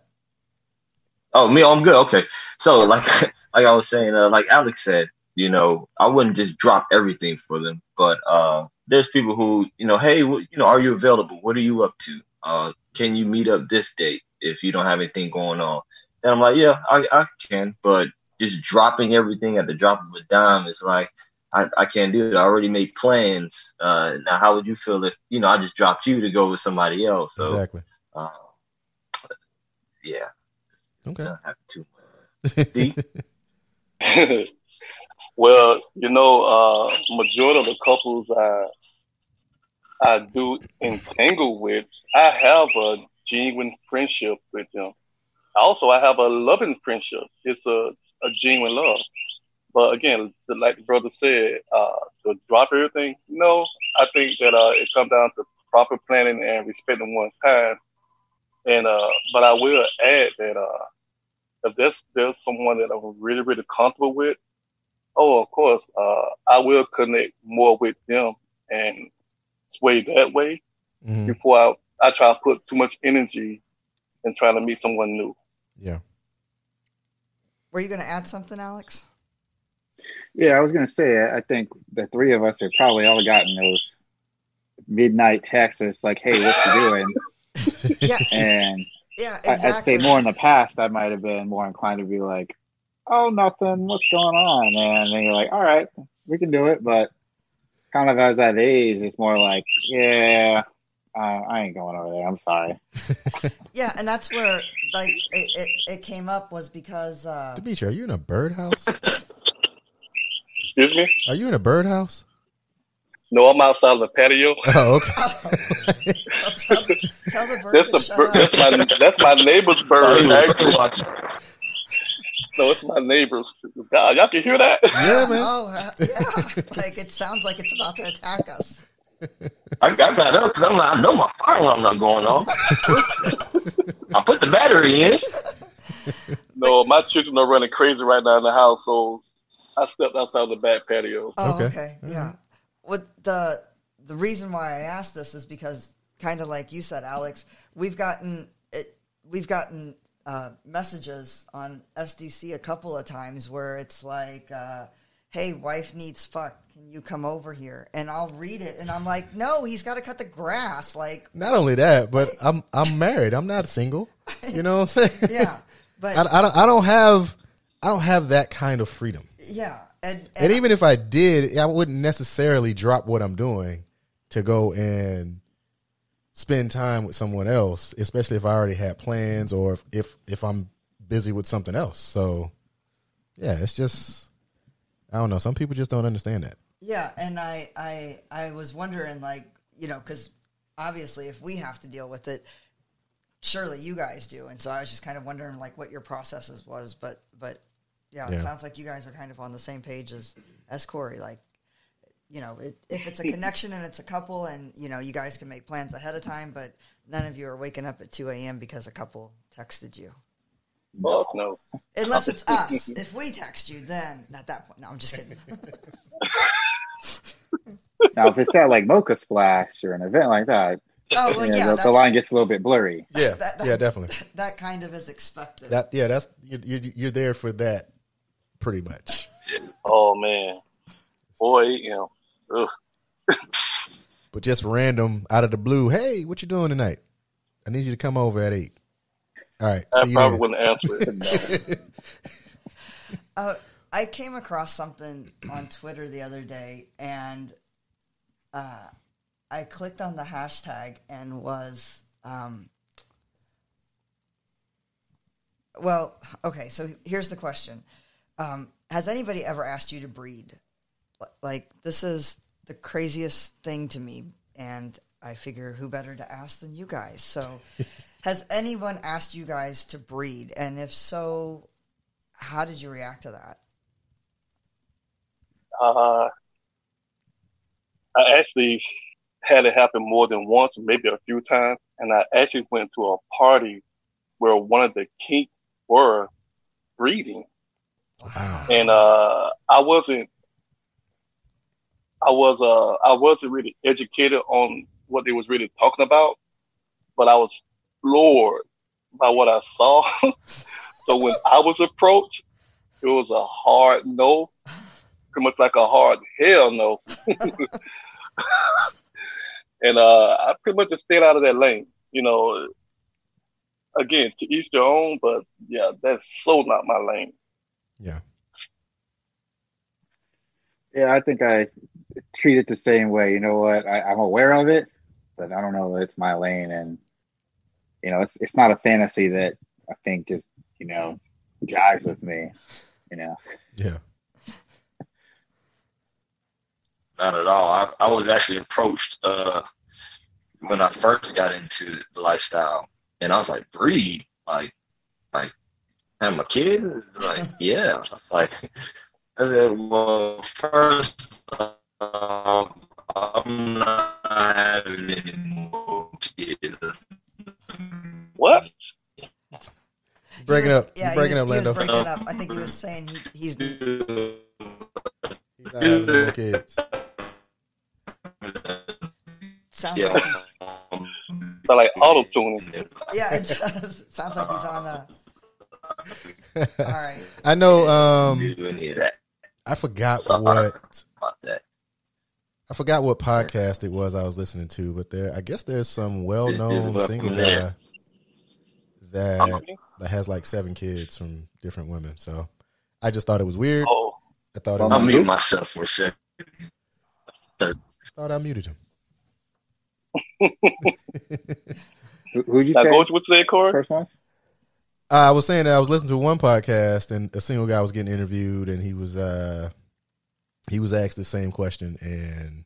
Oh, me, I'm good. Okay. So, like, like I was saying, uh, like Alex said, you know, I wouldn't just drop everything for them, but uh, there's people who, you know, hey, you know, are you available? What are you up to? Uh, can you meet up this date if you don't have anything going on? And I'm like, yeah, I, I can, but just dropping everything at the drop of a dime is like, I, I can't do it. I already made plans. Uh, now, how would you feel if, you know, I just dropped you to go with somebody else? So, exactly. uh, yeah, Okay. not have too much. Well, you know, uh, majority of the couples I I do entangle with, I have a genuine friendship with them. Also, I have a loving friendship. It's a, a genuine love. But again, the- like the brother said, uh, to drop everything, no, I think that uh, it comes down to proper planning and respecting one's time. And uh, but I will add that uh, if there's there's someone that I'm really really comfortable with, oh of course, uh, I will connect more with them and sway that way Mhm. before I, I try to put too much energy in trying to meet someone new. Yeah. were you going to add something alex Yeah, I was gonna say. I I think the three of us have probably all gotten those midnight texts. Where it's like, "Hey, what you doing?" yeah And yeah I- exactly I'd say more in the past, I might have been more inclined to be like, "Oh, nothing. What's going on?" And then you're like, "All right, we can do it." But kind of as I've aged, it's more like, "Yeah, uh, I ain't going over there. I'm sorry. Yeah, and that's where like it, it, it came up was because uh, Dimitri, are you in a birdhouse? Excuse me? Are you in a birdhouse? No, I'm outside of the patio. Oh, okay. tell, the, tell the bird That's to the shut bir- up. that's my that's my neighbor's bird. he Actually, no, it's my neighbor's. God, y'all can hear that? Yeah, man. Oh, uh, yeah. like it sounds like it's about to attack us. I, I got up because I'm like, I know my fire alarm not going off. I put the battery in. No, my children are running crazy right now in the house, so I stepped outside the back patio. Oh, Okay. okay. Yeah. What the the reason why I asked this is because kind of like you said, Alex, we've gotten it. We've gotten uh, messages on SDC a couple of times where it's like, uh, "Hey, wife needs fuck. Can you come over here?" And I'll read it, and I'm like, "No, he's got to cut the grass." Like, Not only that, but I'm I'm married. I'm not single. You know what I'm saying? yeah, but I, I don't I don't have I don't have that kind of freedom. Yeah, and, and, And even if I did, I wouldn't necessarily drop what I'm doing to go and spend time with someone else, especially if I already had plans or if if, if I'm busy with something else. So yeah, it's just I don't know. Some people just don't understand that. Yeah, and I I I was wondering like, you know, cuz obviously if we have to deal with it, surely you guys do. And so I was just kind of wondering like what your processes was, but but yeah, it Yeah. sounds like you guys are kind of on the same page as as Corey like you know, it, if it's a connection and it's a couple, and you know, you guys can make plans ahead of time, but none of you are waking up at two a.m. because a couple texted you. Fuck no. Unless it's us. if we text you, then at that point, no, I'm just kidding. Now, if it's at like Mocha Splash or an event like that, oh well, yeah, yeah, the, the line gets a little bit blurry. Yeah, That- that- yeah, definitely. that kind of is expected. That yeah, that's you, you, you're there for that, pretty much. Oh man, boy, you know, ugh. But just random out of the blue, hey, what you doing tonight? I need you to come over at eight. All right, I see probably then. wouldn't answer it. Uh, I came across something on Twitter the other day, and uh, I clicked on the hashtag and was, um, well, okay. So here's the question: um, Has anybody ever asked you to breed? Like this is the craziest thing to me, and I figure who better to ask than you guys. So, has anyone asked you guys to breed? And if so, how did you react to that? Uh, I actually had it happen more than once, maybe a few times, and I actually went to a party where one of the kinks were breeding, Wow. and uh, I wasn't. I was uh I wasn't really educated on what they was really talking about, but I was floored by what I saw. so when I was approached, it was a hard no, pretty much like a hard hell no. and uh, I pretty much just stayed out of that lane. You know, again, to each their own, but yeah, that's so not my lane. Yeah. Yeah, I think I treat it the same way. You know what? I, I'm aware of it, but I don't know that it's my lane, and you know, it's it's not a fantasy that I think just you know jives with me. You know, Yeah. Not at all. I, I was actually approached uh, when I first got into the lifestyle, and I was like, breed, like, like, have a kid? Like, yeah. Like, I said, well, first, um, I'm not having any more kids. What? Breaking was- up. Yeah, You're he breaking was, up, he was Lando. breaking up. I think he was saying he, he's He's not having no more kids. sounds Yeah. like he's like auto tuning. yeah. It does. It sounds like he's on a. All right. I know. Um, do any of that I forgot Sorry. what that. I forgot what podcast it was I was listening to, but there, I guess there's some well-known It's- it's single guy there. that that has like seven kids from different women. So I just thought it was weird. Oh, I thought I'll mute myself for a second. I thought I muted him. Who, who'd you Now, say? go with what you say, Corey. First ones? I was saying that I was listening to one podcast and a single guy was getting interviewed and he was uh he was asked the same question and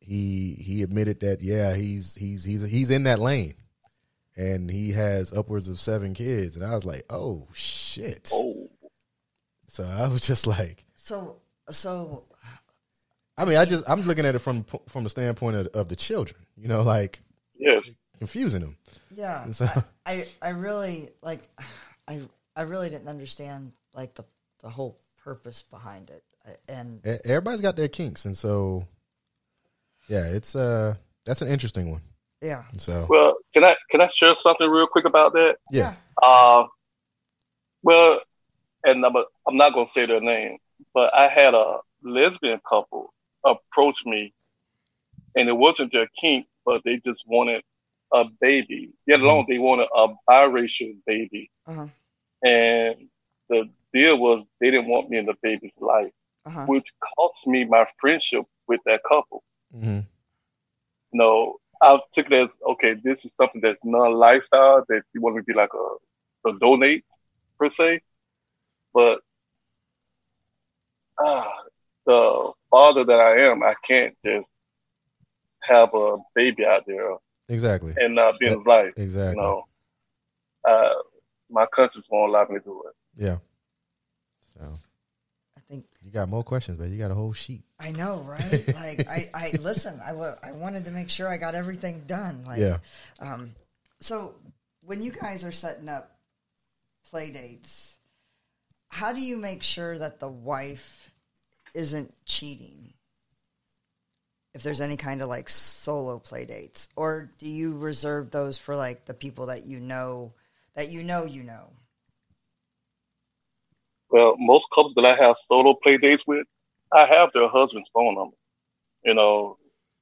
he he admitted that yeah he's he's he's he's in that lane and he has upwards of seven kids. And I was like oh shit. Oh, so I was just like So, so. I mean I just I'm looking at it from from the standpoint of, of the children you know like yes. confusing them yeah, And so- I, I, I really like, I, I really didn't understand like the the whole purpose behind it, and everybody's got their kinks and so yeah it's uh that's an interesting one. Yeah, so Well, can I can I share something real quick about that? yeah. Uh, well, and I'm, I'm not going to say their name, but I had a lesbian couple approach me, and it wasn't their kink, but they just wanted a baby. Yet alone, they wanted a biracial baby, uh-huh, and the deal was they didn't want me in the baby's life, uh-huh, which cost me my friendship with that couple. Mm-hmm. No, I took it as okay. This is something that's non-lifestyle that you want me to be like a, a donate per se, but ah, the father that I am, I can't just have a baby out there exactly and not be in his life. exactly You know, uh, my conscience won't allow me to do it. Yeah. So I think you got more questions, but you got a whole sheet. I know, right? like I, I listen. I I wanted to make sure I got everything done. Like, Yeah. Um, so when you guys are setting up play dates, how do you make sure that the wife isn't cheating? If there's any kind of like solo play dates, or do you reserve those for like the people that you know that you know you know? Well, most couples that I have solo play dates with, I have their husband's phone number. You know,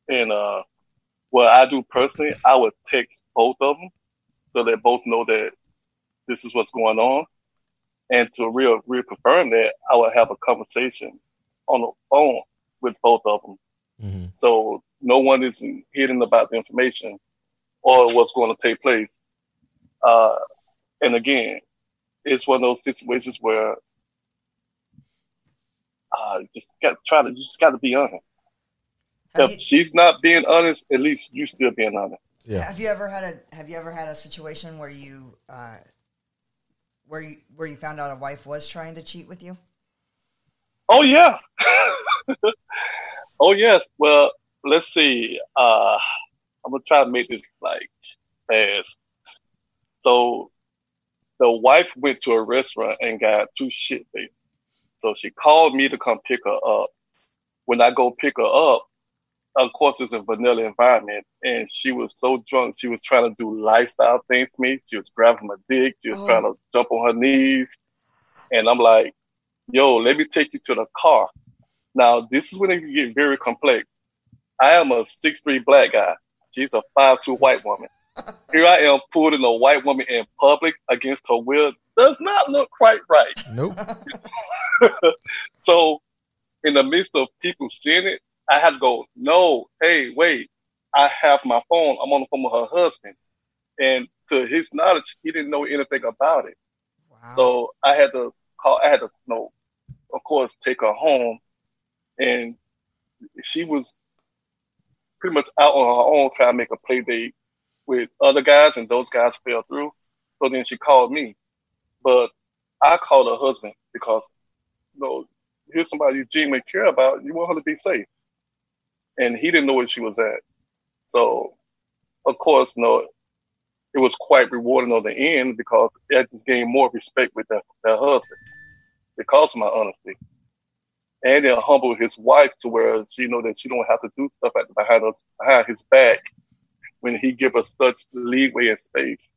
and uh, what I do personally, I would text both of them so they both know that this is what's going on. And to real real confirm that, I would have a conversation on the phone with both of them, hmm so no one is hidden about the information or what's going to take place. Uh, and again, it's one of those situations where uh, just got try to just got to be honest. Have if you, she's not being honest, at least you still being honest. Yeah. Have you ever had a Have you ever had a situation where you uh, where you where you found out a wife was trying to cheat with you? Oh yeah. oh yes. Well, let's see. Uh, I'm gonna try to make this like fast. So the wife went to a restaurant and got too shit faced. So she called me to come pick her up. When I go pick her up, of course it's a vanilla environment, and she was so drunk she was trying to do lifestyle things to me. She was grabbing my dick, she was Oh. trying to jump on her knees, and I'm like, "Yo, let me take you to the car." Now this is when it can get very complex. I am a six three black guy. She's a five two white woman. Here I am pulling a white woman in public against her will. Does not look quite right. Nope. So, in the midst of people seeing it, I had to go, no, hey, wait, I have my phone. I'm on the phone with her husband. And to his knowledge, he didn't know anything about it. Wow. So I had to call, I had to, you know, of course, take her home. And she was pretty much out on her own trying to make a play date with other guys, and those guys fell through. So then she called me. But I called her husband because, you know, here's somebody you genuinely care about. You want her to be safe. And he didn't know where she was at. So, of course, you know, it was quite rewarding on the end because I just gained more respect with that, that husband because of my honesty. And it humbled his wife to where she know that she don't have to do stuff at behind us behind his back when he give us such leeway and space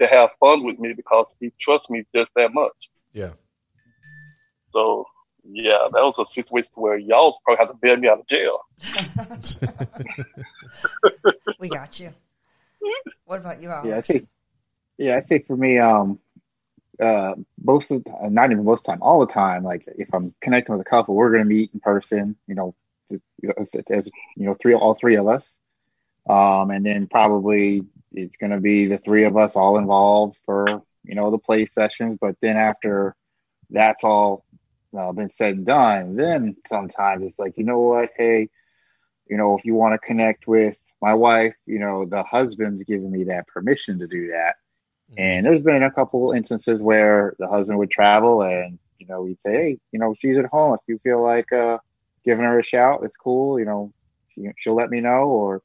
to have fun with me because he trusts me just that much. Yeah. So yeah, that was a situation where y'all probably have to bail me out of jail. we got you. What about you, Alex? Yeah, I think. Yeah, I think for me, um, uh, most of the not even most of time, all the time. Like if I'm connecting with a couple, we're gonna meet in person. You know, as, as you know, three all three of us. Um, and then probably it's going to be the three of us all involved for, you know, the play sessions. But then after that's all uh, been said and done, then sometimes it's like, you know what? Hey, you know, if you want to connect with my wife, you know, the husband's giving me that permission to do that. Mm-hmm. And there's been a couple instances where the husband would travel and, you know, we'd say, hey, you know, she's at home. If you feel like uh, giving her a shout, it's cool. You know, she, she'll let me know. Or,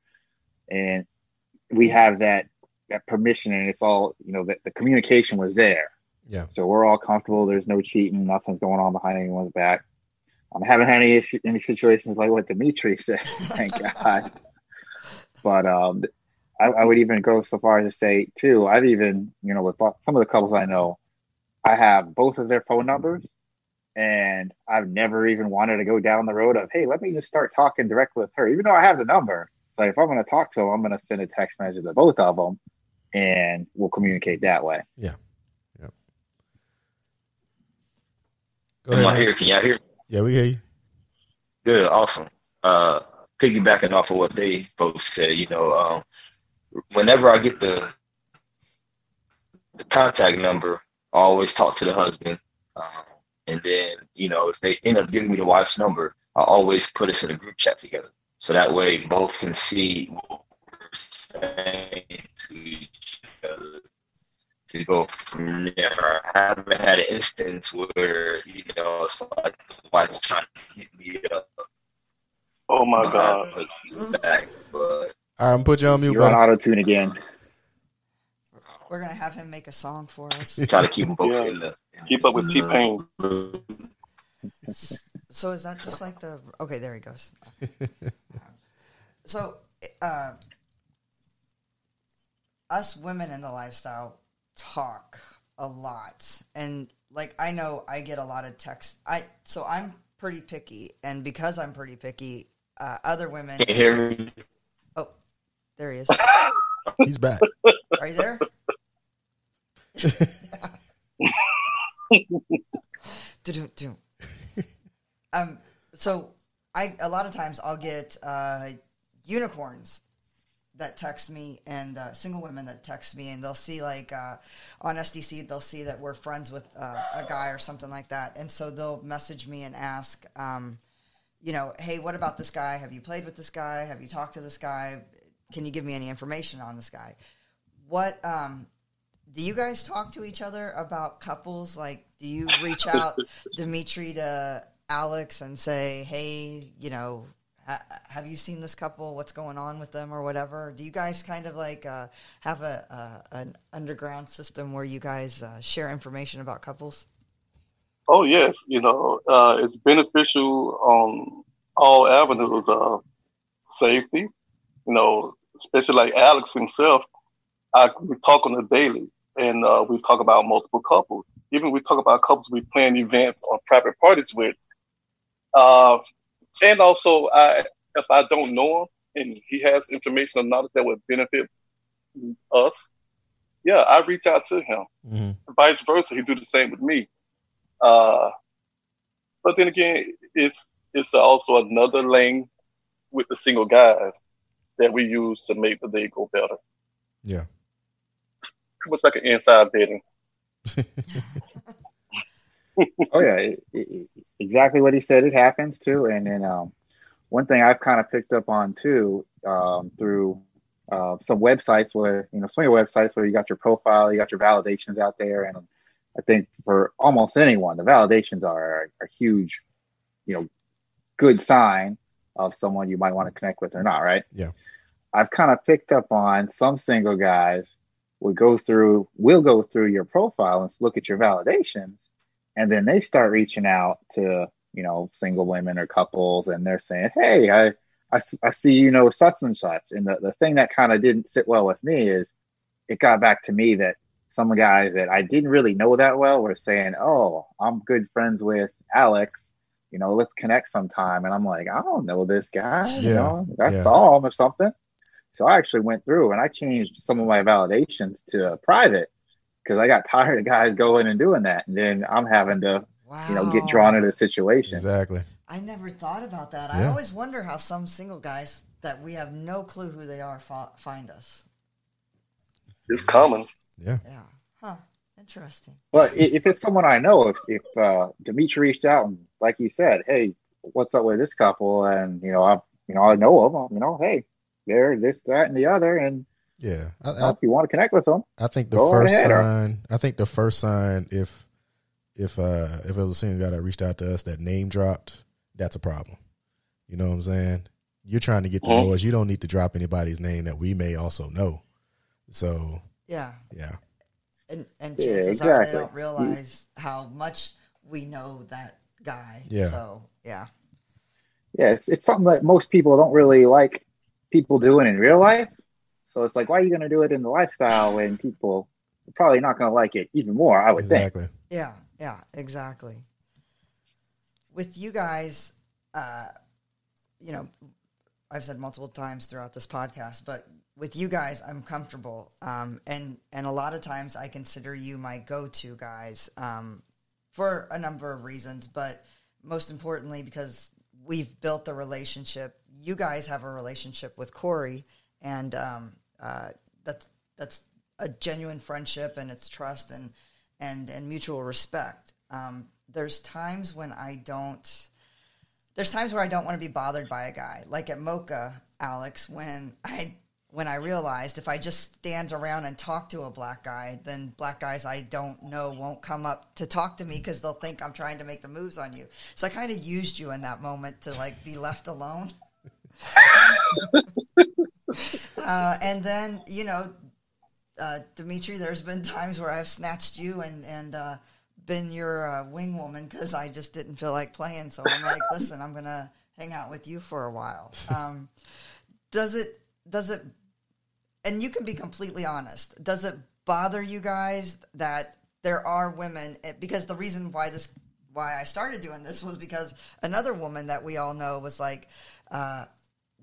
and we have that that permission and it's all, you know, that the communication was there. Yeah. So we're all comfortable. There's no cheating. Nothing's going on behind anyone's back. I haven't had any issue, any situations like what Dimitri said. Thank God. But um, I, I, would even go so far as to say too. I've even you know with some of the couples I know, I have both of their phone numbers, and I've never even wanted to go down the road of hey, let me just start talking directly with her, even though I have the number. Like if I'm going to talk to them, I'm going to send a text message to both of them, and we'll communicate that way. Yeah. Yeah. Go Am ahead. I here? Can y'all hear? Yeah, we hear you. Good, awesome. Uh, piggybacking off of what they both said, you know, um, whenever I get the the contact number, I always talk to the husband, um, and then you know if they end up giving me the wife's number, I always put us in a group chat together, so that way both can see what we're saying to each other to go from there. I haven't had an instance where, you know, it's like the wife's trying to hit me up. Oh my God. Back, but All right, I'm put you on mute, You're on auto tune again. We're gonna have him make a song for us. Try to keep them both yeah. in the keep up with T Pain. So is that just like the okay? There he goes. so, uh, us women in the lifestyle, talk a lot and like I know I get a lot of text. I so I'm pretty picky, and because I'm pretty picky, uh, other women. Can you hear me? There he is. He's back. Are you there? um. So I a lot of times I'll get uh, unicorns that text me and uh, single women that text me and they'll see like uh, on SDC they'll see that we're friends with uh, a guy or something like that and so they'll message me and ask um, you know hey what about this guy have you played with this guy have you talked to this guy can you give me any information on this guy what um, do you guys talk to each other about couples like do you reach out Dimitri to Alex and say hey you know have you seen this couple? What's going on with them or whatever? Do you guys kind of like uh, have a, an underground system where you guys uh, share information about couples? Oh yes, you know uh, it's beneficial on all avenues of safety. You know, especially like Alex himself, I, we talk on a daily, and uh, we talk about multiple couples. Even we talk about couples we plan events or private parties with. Uh, and also, I, if I don't know him and he has information or knowledge that would benefit us, yeah, I reach out to him. Mm-hmm. Vice versa, he do the same with me. Uh, but then again, it's it's also another lane with the single guys that we use to make the day go better. Yeah, pretty much like an inside dating. oh yeah, it, it, exactly what he said. It happens too, and then um, one thing I've kind of picked up on too um, through uh, some websites where you know some of your websites where you got your profile, you got your validations out there, and I think for almost anyone, the validations are a huge, you know, good sign of someone you might want to connect with or not, right? Yeah. I've kind of picked up on some single guys would go through, will go through your profile and look at your validations and then they start reaching out to you know single women or couples and they're saying hey i i, I see you know such and such and the, the thing that kind of didn't sit well with me is it got back to me that some guys that i didn't really know that well were saying oh i'm good friends with alex you know let's connect sometime and i'm like i don't know this guy yeah. you know i yeah. saw him or something so i actually went through and i changed some of my validations to private because I got tired of guys going and doing that, and then I'm having to, wow. you know, get drawn into the situation. Exactly. I never thought about that. Yeah. I always wonder how some single guys that we have no clue who they are fi- find us. It's common. Yeah. Yeah. Huh. Interesting. But if it's someone I know, if if uh, Dimitri reached out and like he said, hey, what's up with this couple? And you know, I you know I know them. You know, hey, they're this, that, and the other, and Yeah. I, you I, if you want to connect with them, I think the first ahead, sign. I think the first sign, if if uh if it was a single guy that reached out to us that name dropped, that's a problem. You know what I'm saying? You're trying to get to know us. You don't need to drop anybody's name that we may also know. So Yeah. yeah, And and Yeah, chances are they don't realize how much we know that guy. Yeah. So yeah. yeah, it's it's something that most people don't really like people doing in real life. So it's like, why are you going to do it in the lifestyle when people are probably not going to like it even more? I would think. exactly. Yeah, yeah, exactly. With you guys, uh, you know, I've said multiple times throughout this podcast, but with you guys, I'm comfortable, um, and and a lot of times I consider you my go-to guys um, for a number of reasons, but most importantly because we've built a relationship. You guys have a relationship with Corey, and um, uh, that's that's a genuine friendship, and it's trust and and and mutual respect. Um, there's times when I don't. There's times where I don't want to be bothered by a guy, like at Mocha, Alex, when I when I realized if I just stand around and talk to a black guy, then black guys I don't know won't come up to talk to me because they'll think I'm trying to make the moves on you. So I kind of used you in that moment to like be left alone. uh, and then you know, uh, Dimitri, there's been times where I've snatched you and and uh, been your uh, wing woman because I just didn't feel like playing. So I'm like, listen, I'm gonna hang out with you for a while. Um, does it? Does it? And you can be completely honest. Does it bother you guys that there are women? eh, Because the reason why this, why I started doing this was because another woman that we all know was like, uh,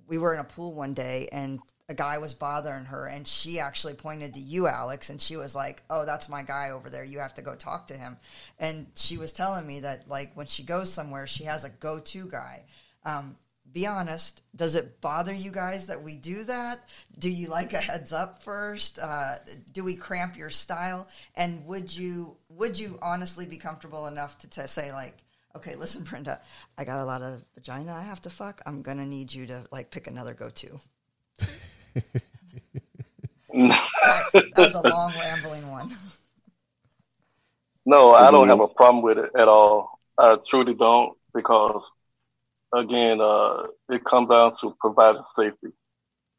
we were in a pool one day and a guy was bothering her and she actually pointed to you alex and she was like oh that's my guy over there you have to go talk to him and she was telling me that like when she goes somewhere she has a go-to guy um, be honest does it bother you guys that we do that? Do you like a heads up first? Uh, do we cramp your style? And would you would you honestly be comfortable enough to, to say like okay listen brenda i got a lot of vagina i have to fuck. I'm gonna need you to like pick another go-to. That, that was a long rambling one. No, I don't have a problem with it at all. I truly don't because, again, uh, it comes down to providing safety.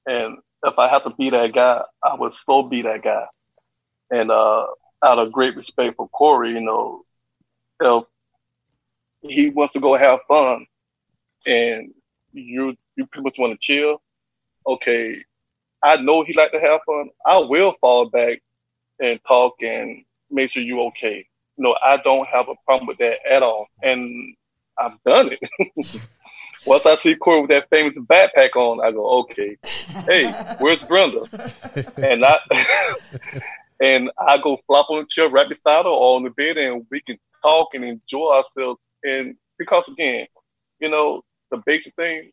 And if I have to be that guy, I would so be that guy. And uh, out of great respect for Corey, you know, if he wants to go have fun and you you pretty much want to chill, okay, I know he like to have fun. I will fall back and talk and make sure you okay. No, I don't have a problem with that at all. And I've done it. Once I see Corey with that famous backpack on, I go, okay, hey, where's Brenda? And I and I go flop on the chair right beside her or on the bed and we can talk and enjoy ourselves. And because again, you know, the basic thing,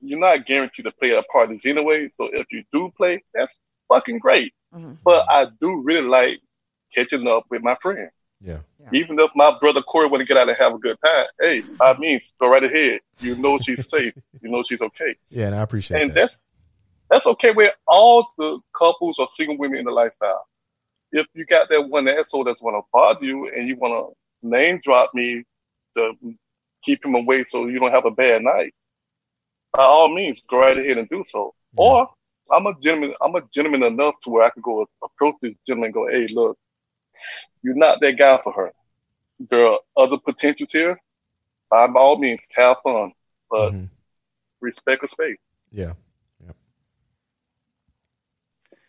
you're not guaranteed to play at parties anyway. So if you do play, that's fucking great. Mhm. But I do really like catching up with my friends. Yeah. Even if my brother Corey want to get out and have a good time, hey, I mean, go right ahead. You know she's safe. You know she's okay. Yeah, and I appreciate And that. that's that's okay with all the couples or single women in the lifestyle. If you got that one asshole that's want to bother you and you want to name drop me to keep him away so you don't have a bad night, by all means, go right ahead and do so. Yeah. Or I'm a gentleman. I'm a gentleman enough to where I can go approach this gentleman and go, "Hey, look, you're not that guy for her. There are other potentials here. By all means, have fun, but Mhm. respect her space." Yeah.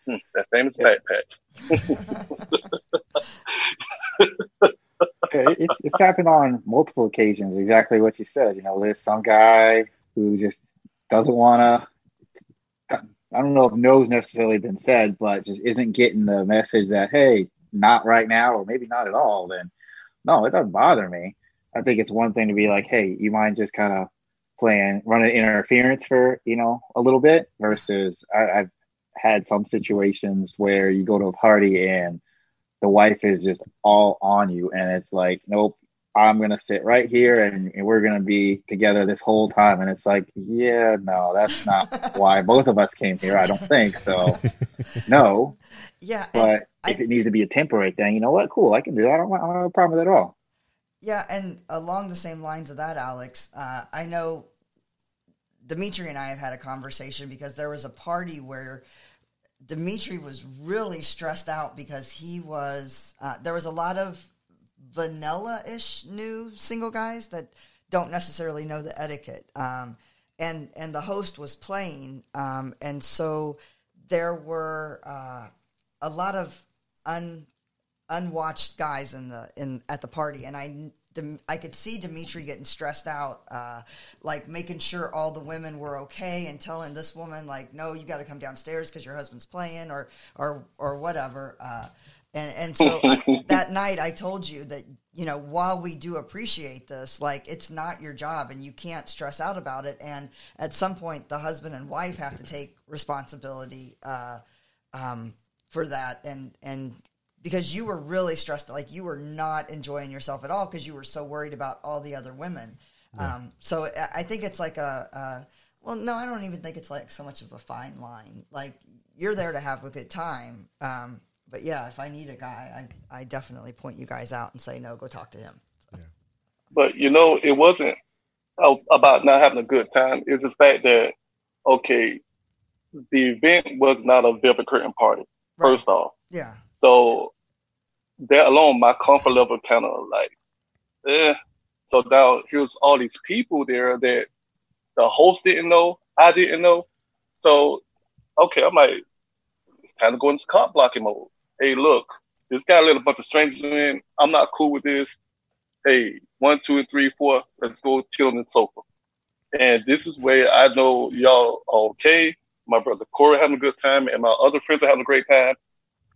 Hmm, that famous backpack. Yeah, it's it's happened on multiple occasions. Exactly what you said. You know, there's some guy who just doesn't want to. I don't know if no's necessarily been said, but just isn't getting the message that hey, not right now, or maybe not at all. Then no, it doesn't bother me. I think it's one thing to be like, hey, you mind just kind of playing running interference for you know a little bit versus I, I've had some situations where you go to a party and the wife is just all on you and it's like nope i'm gonna sit right here and, and we're gonna be together this whole time and it's like yeah no that's not why both of us came here i don't think so no yeah but if I, it needs to be a temporary thing you know what? Cool i can do that. I don't, I don't have a problem with it at all. Yeah and along the same lines of that alex uh, i know dimitri and i have had a conversation because there was a party where Dimitri was really stressed out because he was uh, there was a lot of vanilla-ish new single guys that don't necessarily know the etiquette, um, and and the host was playing, um, and so there were uh, a lot of un unwatched guys in the in at the party, and I I could see Dimitri getting stressed out, uh, like making sure all the women were okay and telling this woman like, no, you got to come downstairs because your husband's playing or or or whatever. Uh, and and so I, that night I told you that you know while we do appreciate this, like it's not your job and you can't stress out about it. And at some point, the husband and wife have to take responsibility uh, um, for that. And and because you were really stressed like you were not enjoying yourself at all because you were so worried about all the other women. Yeah. um, so i think it's like a, a, well no i don't even think it's like so much of a fine line. Like you're there to have a good time. Um, but yeah if i need a guy I, I definitely point you guys out and say no go talk to him. So. yeah. but you know it wasn't about not having a good time. It's the fact that okay the event was not a velvet curtain party right. first off yeah so that alone, my comfort level kind of like, eh. So now here's all these people there that the host didn't know, I didn't know. So, okay, I'm like, it's time to go into cop blocking mode. Hey, look, this guy let a bunch of strangers in. I'm not cool with this. Hey, one, two, and three, four, let's go chill on the sofa. And this is where I know y'all are okay. My brother Corey having a good time, and my other friends are having a great time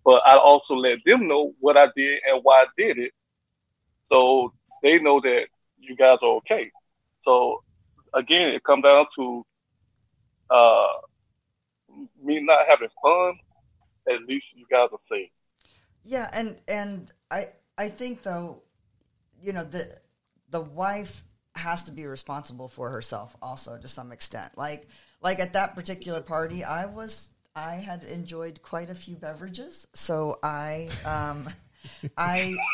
but I also let them know what I did and why I did it. So they know that you guys are okay. So again, it comes down to uh, me not having fun. At least you guys are safe. Yeah, and and I I think though, you know the the wife has to be responsible for herself also to some extent. Like like at that particular party, I was I had enjoyed quite a few beverages, so I, um, I.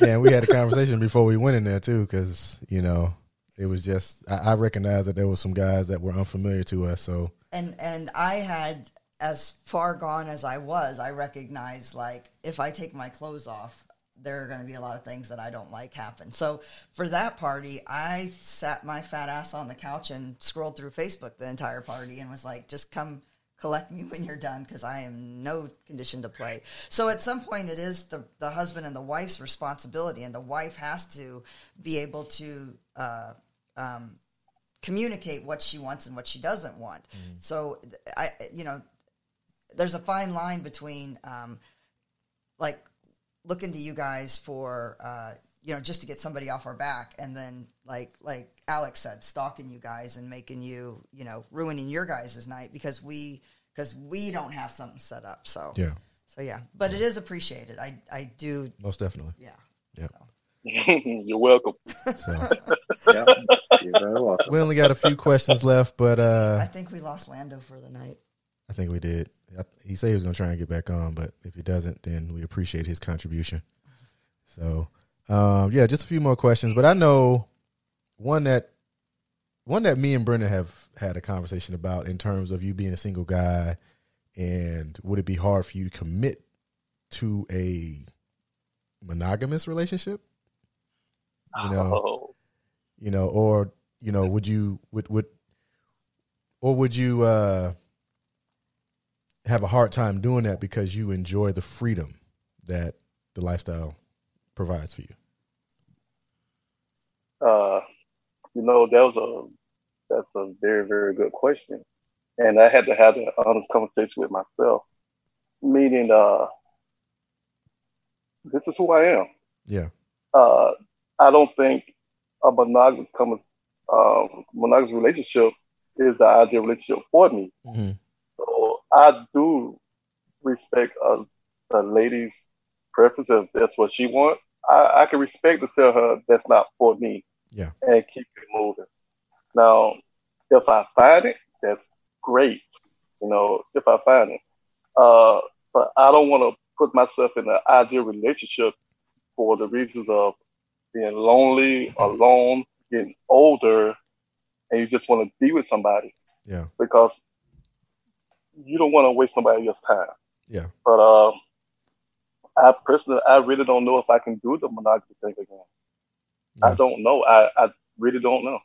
Yeah, and we had a conversation before we went in there too, because you know it was just I, I recognized that there were some guys that were unfamiliar to us. So and and I had as far gone as I was, I recognized like if I take my clothes off, there are going to be a lot of things that I don't like happen. So for that party, I sat my fat ass on the couch and scrolled through Facebook the entire party and was like, just come collect me when you're done because I am no condition to play. So at some point, it is the, the husband and the wife's responsibility, and the wife has to be able to uh, um, communicate what she wants and what she doesn't want. Mm. So I, you know, there's a fine line between um, like looking to you guys for uh, you know, just to get somebody off our back, and then like like Alex said, stalking you guys and making you, you know, ruining your guys' night because we because we don't have something set up. So yeah, so yeah, but it is appreciated. I I do most definitely. Yeah. Yeah. So. you're welcome. So. yeah, you're very welcome. We only got a few questions left, but uh, I think we lost Lando for the night. I think we did. He said he was going to try and get back on, but if he doesn't, then we appreciate his contribution. So um, yeah, just a few more questions, but I know one that one that me and Brenda have had a conversation about in terms of you being a single guy, and would it be hard for you to commit to a monogamous relationship? You know, oh. you know, or you know, would you would would or would you uh, have a hard time doing that because you enjoy the freedom that the lifestyle provides for you? Uh, you know, that was a that's a very very good question, and I had to have an honest conversation with myself. Meaning, uh, this is who I am. Yeah. Uh, I don't think a monogamous um, monogamous relationship is the ideal relationship for me. Mm-hmm. I do respect uh, a lady's preference if that's what she wants. I, I can respect to tell her that's not for me. Yeah. And keep it moving. Now, if I find it, that's great. You know, if I find it. Uh, but I don't want to put myself in an ideal relationship for the reasons of being lonely, alone, getting older, and you just want to be with somebody. Yeah. Because you don't want to waste somebody else's time. Yeah. But uh, I personally, I really don't know if I can do the monogamy thing again. Yeah. I don't know. I, I really don't know.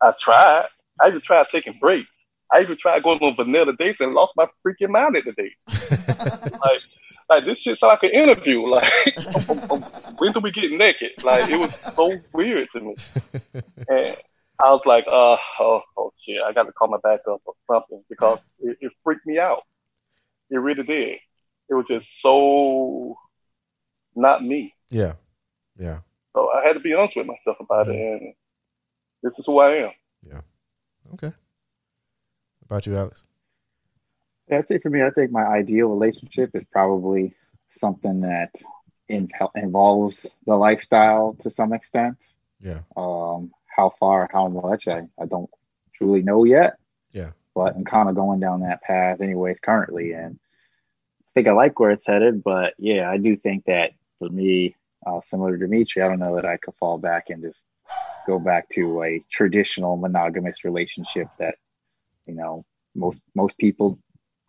I tried. I even tried taking breaks. I even tried going on vanilla dates and lost my freaking mind at the date. like, like this shit sound like an interview. Like, when do we get naked? Like, it was so weird to me. And I was like, uh, oh, oh shit, I got to call my backup or something because it, it freaked me out. It really did. It was just so not me. Yeah. Yeah. So I had to be honest with myself about it, and this is who I am. Yeah. Okay. How about you, Alex? Yeah, I'd say for me, I think my ideal relationship is probably something that in, involves the lifestyle to some extent. Yeah. Um, how far, how much, I, I don't truly know yet. Yeah. But I'm kind of going down that path, anyways, currently. And I think I like where it's headed. But yeah, I do think that for me, uh, similar to Dimitri, I don't know that I could fall back and just go back to a traditional monogamous relationship that you know most most people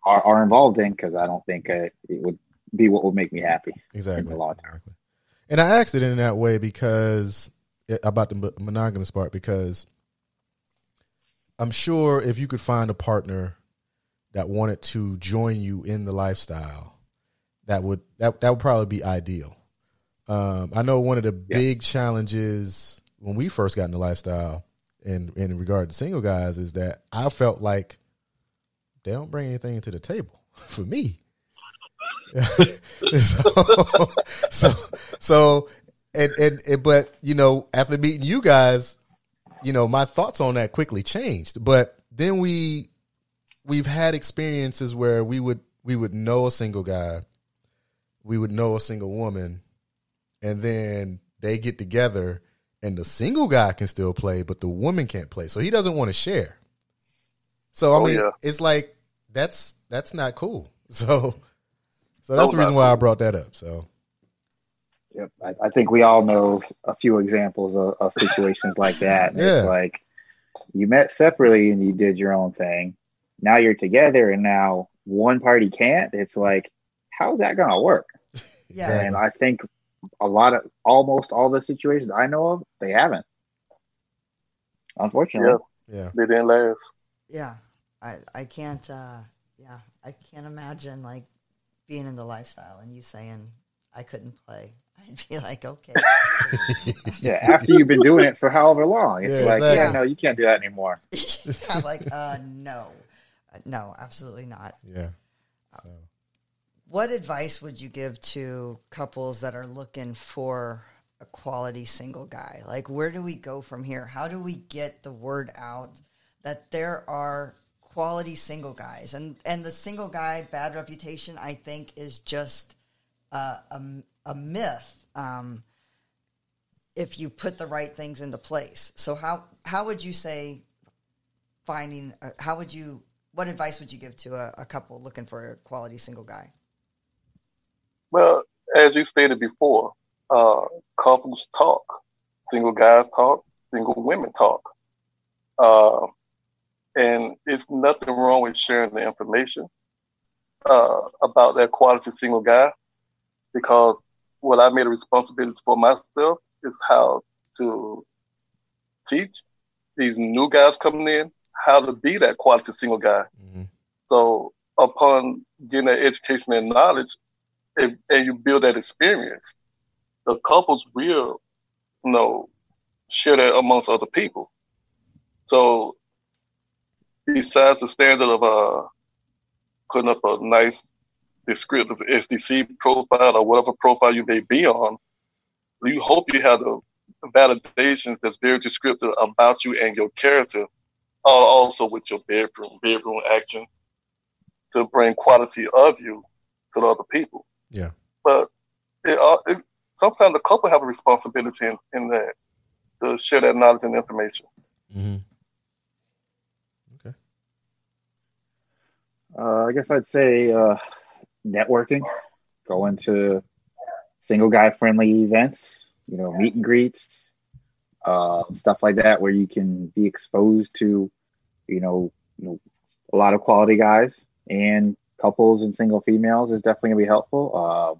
are, are involved in because I don't think uh, it would be what would make me happy Exactly. in the long term. Exactly. And I asked it in that way because about the monogamous part because I'm sure if you could find a partner that wanted to join you in the lifestyle, that would that that would probably be ideal. Um, I know one of the Yes. big challenges when we first got in the lifestyle, in in regard to single guys, is that I felt like they don't bring anything to the table for me. so, so, so, and, and, and, but, you know, after meeting you guys, you know, my thoughts on that quickly changed. But then we, we've had experiences where we would, we would know a single guy, we would know a single woman, and then they get together and the single guy can still play, but the woman can't play. So he doesn't want to share. So I Oh, mean, yeah. it's like that's that's not cool. So so that's No, the reason why I brought that up. So Yep. I, I think we all know a few examples of, of situations like that. Yeah. It's like you met separately and you did your own thing. Now you're together and now one party can't. It's like, how's that going to work? Yeah. And I think a lot of almost all the situations I know of, they haven't. Unfortunately. Yeah, yeah, they didn't last. Yeah. I, I can't, uh, yeah, I can't imagine like being in the lifestyle and you saying I couldn't play. I'd be like, okay. Yeah. After you've been doing it for however long, it's Yeah, like, exactly. yeah, no, you can't do that anymore. yeah, like, uh, no, Uh, no, absolutely not. yeah. What advice would you give to couples that are looking for a quality single guy? Like, where do we go from here? How do we get the word out that there are quality single guys? And and the single guy bad reputation, I think, is just uh, a a myth. Um, if you put the right things into place, so how how would you say finding? Uh, how would you? What advice would you give to a, a couple looking for a quality single guy? Well, as you stated before, uh, couples talk, single guys talk, single women talk. Uh, and it's nothing wrong with sharing the information uh, about that quality single guy because what I made a responsibility for myself is how to teach these new guys coming in how to be that quality single guy. Mhm. So upon getting that education and knowledge, and, and you build that experience, the couples will, you know, share that amongst other people. So besides the standard of uh, putting up a nice descriptive SDC profile or whatever profile you may be on, you hope you have the validations that's very descriptive about you and your character, are also with your bedroom, bedroom actions to bring quality of you to the other people. Yeah. But it, uh, it, sometimes the couple have a responsibility in, in that to share that knowledge and information. Mm-hmm. Uh, I guess I'd say uh, networking, going to single guy friendly events, you know, meet and greets, uh, stuff like that, where you can be exposed to, you know, you know, a lot of quality guys and couples and single females is definitely gonna be helpful. Uh,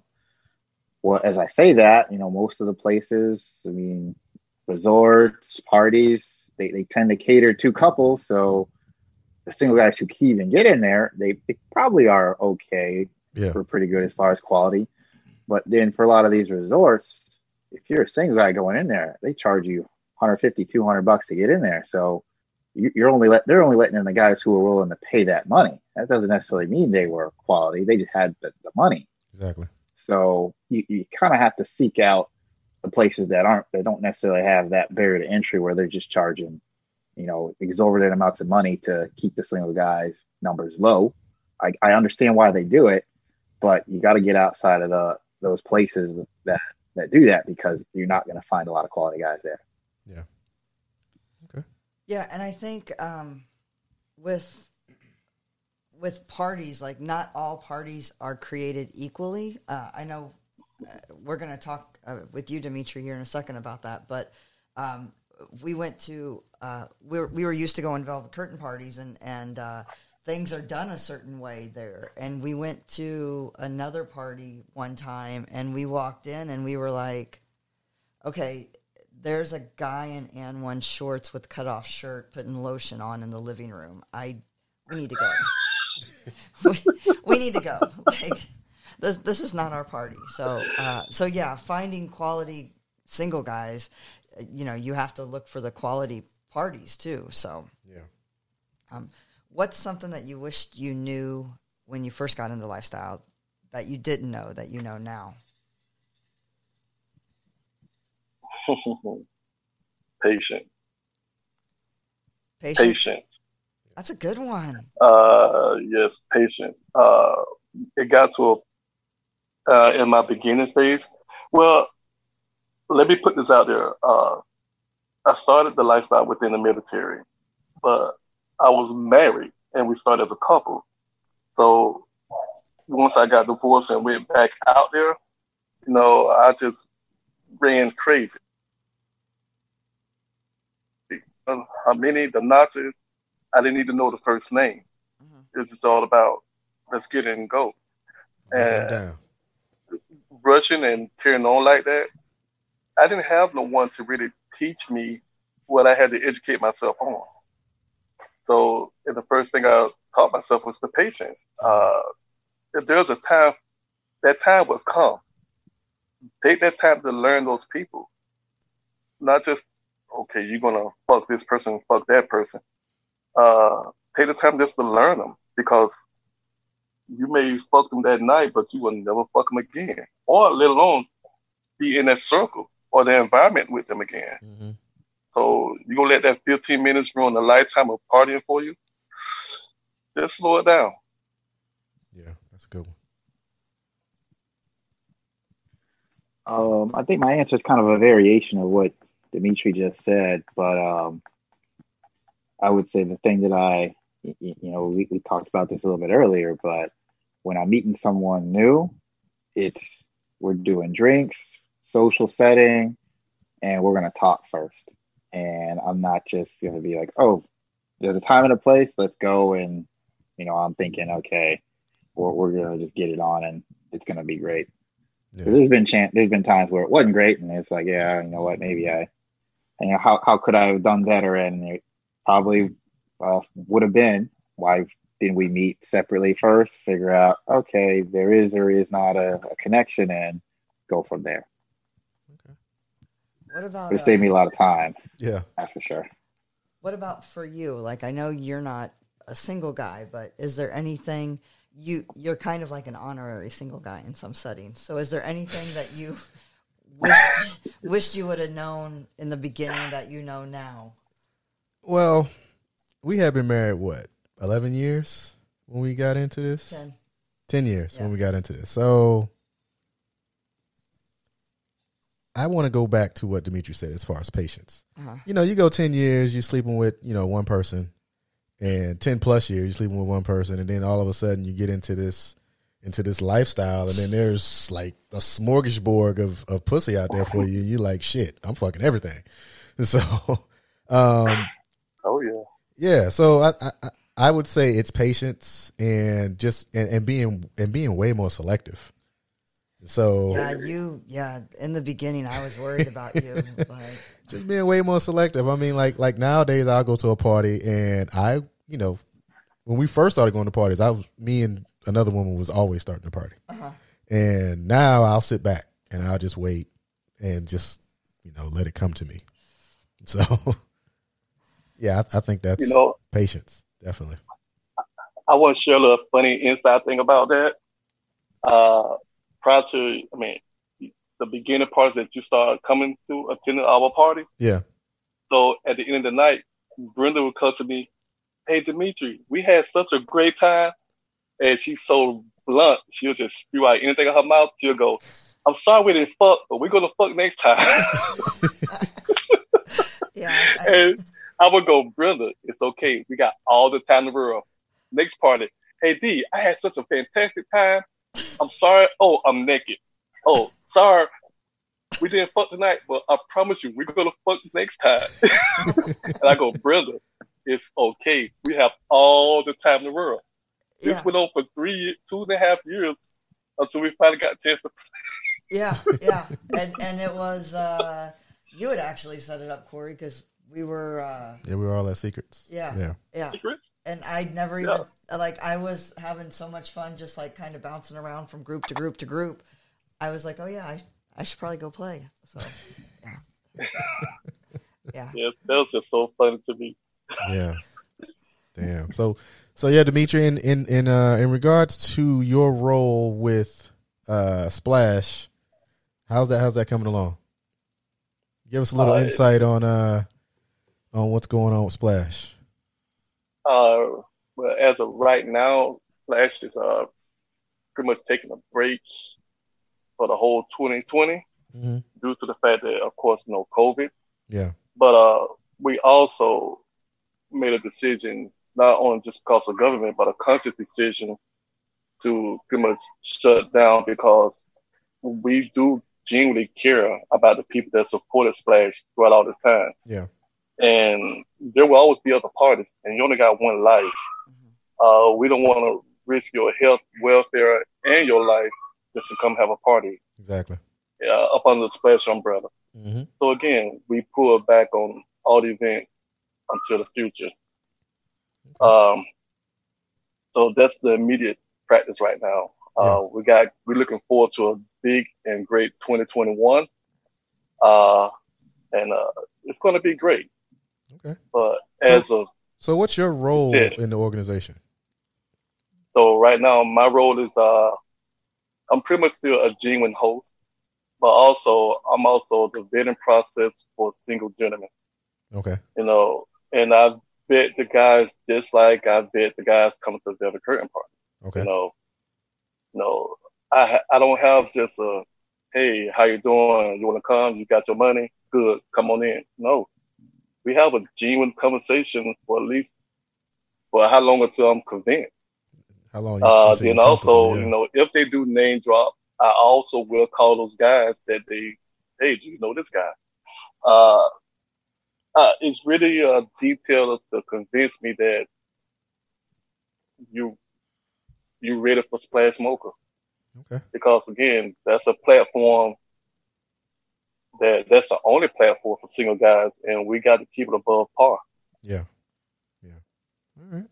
well, as I say that, you know, most of the places, I mean, resorts, parties, they, they tend to cater to couples, so the single guys who even get in there, they, they probably are okay Yeah. for pretty good as far as quality. But then for a lot of these resorts, if you're a single guy going in there, they charge you 150, 200 bucks to get in there. So you, you're only let they're only letting in the guys who are willing to pay that money. That doesn't necessarily mean they were quality. They just had the, the money. Exactly. So you, you kind of have to seek out the places that aren't they don't necessarily have that barrier to entry where they're just charging, you know, exorbitant amounts of money to keep the single guys numbers low. I, I understand why they do it, but you got to get outside of the those places that that do that because you're not going to find a lot of quality guys there. Yeah, Okay. Yeah, and I think um, with with parties, like not all parties are created equally. Uh, I know uh, we're going to talk uh, with you, Dimitri, here in a second about that, but um, we went to uh, we were we were used to going velvet curtain parties, and and uh, things are done a certain way there. And we went to another party one time, and we walked in, and we were like, okay, there's a guy in and one shorts with cut off shirt putting lotion on in the living room. I we need to go. we, we need to go. Like this this is not our party. So uh, so yeah, finding quality single guys, you know, you have to look for the quality parties too. So Yeah. um, what's something that you wished you knew when you first got into lifestyle that you didn't know that you know now? Patient. Patience. Patience. That's a good one. Uh, yes, patience. Uh, it got to a, uh, in my beginning phase. Well, let me put this out there. Uh, I started the lifestyle within the military, but I was married and we started as a couple. So once I got divorced and went back out there, you know, I just ran crazy. How many, the notches, I didn't even know the first name. Mm-hmm. It's just all about let's get in and go. And down. rushing and carrying on like that, I didn't have no one to really teach me what I had to educate myself on. So the first thing I taught myself was the patience. Uh, if there's a time, that time will come. Take that time to learn those people, not just okay, you're gonna fuck this person, fuck that person. Uh, take the time just to learn them because you may fuck them that night, but you will never fuck them again, or let alone be in that circle or the environment with them again. hmm So you gonna let that 15 minutes ruin a lifetime of partying for you? Just slow it down. Yeah, that's a good one. Um, I think my answer is kind of a variation of what Dimitri just said, but um, I would say the thing that I, you know, we, we talked about this a little bit earlier, but when I'm meeting someone new, it's we're doing drinks, social setting, and we're gonna talk first. And I'm not just gonna be like, oh, there's a time and a place, let's go. And you know, I'm thinking, okay, we're, we're gonna just get it on, and it's gonna be great. Yeah. There's been chan- there's been times where it wasn't great, and it's like, yeah, you know what, maybe I, you know, how how could I have done better? And it probably uh, would have been why didn't we meet separately first? Figure out, okay, there is or is not a, a connection, and go from there. What about But it uh, saved me a lot of time, Yeah. that's for sure. What about for you? Like I know you're not a single guy, but is there anything you you're kind of like an honorary single guy in some settings. So is there anything that you wished, wished you would have known in the beginning that you know now? Well, we have been married what eleven years when we got into this. Ten. 10 years Yeah. when we got into this. So I want to go back to what Dimitri said as far as patience. Uh-huh. You know, you go 10 years, you're sleeping with, you know, one person, and 10 plus years, you're sleeping with one person, and then all of a sudden you get into this into this lifestyle and then there's like a smorgasbord of, of pussy out there for you and you're like shit i'm fucking everything and so um Oh yeah. yeah, so I, I I- I would say it's patience and just and, and being and being way more selective. So Yeah, you. Yeah, in the beginning, I was worried about you. Like, just being way more selective. I mean, like like nowadays, I'll go to a party and I, you know, when we first started going to parties, I was me and another woman was always starting the party, uh-huh. and now I'll sit back and I'll just wait and just you know let it come to me. So yeah, I, I think that's You know, patience definitely. I want to share a little funny inside thing about that. Uh, prior to, I mean, the beginning parties that you start coming to attending our parties. Yeah. So at the end of the night, Brenda would come to me, "Hey Dimitri, we had such a great time," and she's so blunt. She'll just spew out anything in her mouth. She'll go, "I'm sorry we didn't fuck, but we're gonna fuck next time." yeah, I, I, and I would go, Brenda, it's okay. We got all the time in the world. Next party. Hey D, I had such a fantastic time. I'm sorry. Oh, I'm naked. Oh, sorry. We didn't fuck tonight, but I promise you, we're gonna fuck next time. and I go, brother, it's okay. We have all the time in the world. yeah, This went on for three, ye- two and a half years until we finally got a chance to. yeah, yeah, and and it was uh, you had actually set it up, Corey, because we were uh, Yeah, we were all at secrets. Yeah. Yeah. yeah, secrets. And I'd never even like I was having so much fun, just like kind of bouncing around from group to group to group. I was like, oh yeah, I I should probably go play. So yeah, yeah. Yes, that was just so fun to me. Yeah. Damn. So so yeah, Dimitri, in in in uh in regards to your role with uh Splash, how's that how's that coming along? Give us a little Uh, insight on uh on what's going on with Splash. Uh, well, as of right now, Splash is uh pretty much taking a break for the whole 2020 Mm-hmm. due to the fact that, of course, no COVID. Yeah. But uh, we also made a decision not only just because of government, but a conscious decision to pretty much shut down because we do genuinely care about the people that supported Splash throughout all this time. Yeah. And there will always be other parties, and you only got one life. Uh, we don't want to risk your health, welfare, and your life just to come have a party Exactly. uh, up under the Splash umbrella. Mm-hmm. So again, we pull back on all the events until the future. Um, so that's the immediate practice right now. Uh, we got we're looking forward to a big and great 2021, uh, and uh, it's going to be great. Okay. But as of So what's your role Yeah. in the organization? so right now, my role is uh, I'm pretty much still a genuine host, but also I'm also the vetting process for single gentlemen. Okay. you know, and I bet the guys just like I bet the guys coming to the Velvet Curtain party. Okay. You know, you know, I I don't have just a hey, how you doing? You want to come? You got your money? Good, come on in. No, we have a genuine conversation for at least for how long until I'm convinced. How long you Uh, then also, yeah. you know, if they do name drop, I also will call those guys that they, hey, do you know this guy? Uh, uh, it's really a detail to convince me that you you ready for Splash Mocha. Okay. because again, that's a platform that that's the only platform for single guys, and we got to keep it above par. Yeah. Yeah. All right.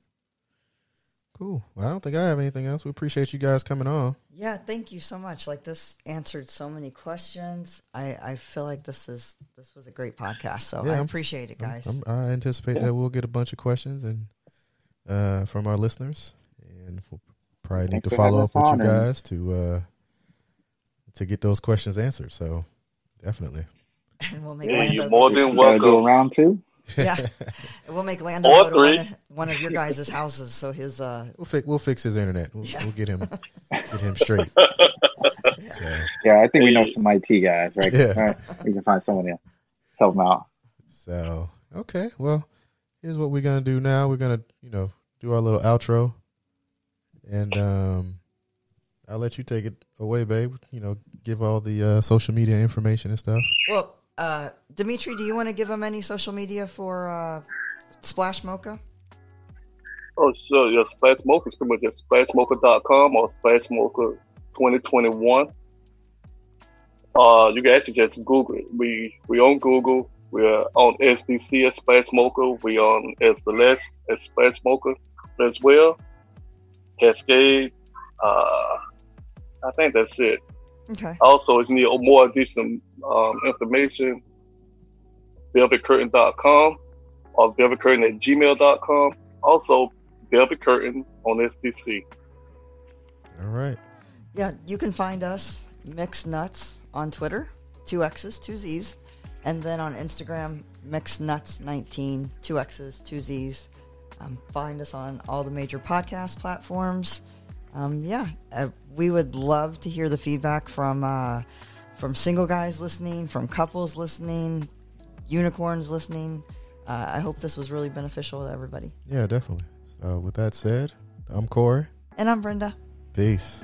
Cool. Well, I don't think I have anything else. We appreciate you guys coming on. Yeah, thank you so much. Like this answered so many questions. I, I feel like this is this was a great podcast. So Yeah, I I'm- appreciate it, guys. I'm, I anticipate that we'll get a bunch of questions and uh, from our listeners, and we'll probably need Thanks to follow up with you on, and- guys to uh, to get those questions answered. So Definitely. And we'll make Yeah, Lando you're more than You gotta do a welcome. round two. yeah, we'll make Lando Or go to one three. of, one of your guys' houses. So his uh, We'll fix we'll fix his internet. We'll, Yeah. we'll get him get him straight. So, Yeah, I think we know some IT guys, right? Yeah. All right, We can find someone to help them out. so okay. Well, here's what we're gonna do now. We're gonna you know do our little outro, and um, I'll let you take it away, babe. You know, give all the uh, social media information and stuff. well, uh, Dimitri, do you want to give them any social media for uh, Splash Mocha? Oh, sure. Yeah, Splash Mocha is pretty much just splashmocha.com or Splash Mocha 2021. Uh, you can actually just Google it. We we on Google. We're on SDC as Splash Mocha. We on as Celeste as Splash Mocha as well. Cascade. Uh, I think that's it. Okay. Also, if you need more additional um, information, velvetcurtain.com or velvetcurtain at gmail.com. Also, Velvet Curtain on SDC. All right. Yeah, you can find us Mixed Nuts on Twitter, two X's, two Z's, and then on Instagram, Mixed Nuts 19, two X's, two Z's. Um, find us on all the major podcast platforms. Um, yeah, uh, we would love to hear the feedback from uh, from single guys listening, from couples listening, unicorns listening. Uh, I hope this was really beneficial to everybody. Yeah, definitely. So with that said, I'm Corey. And I'm Brenda. Peace.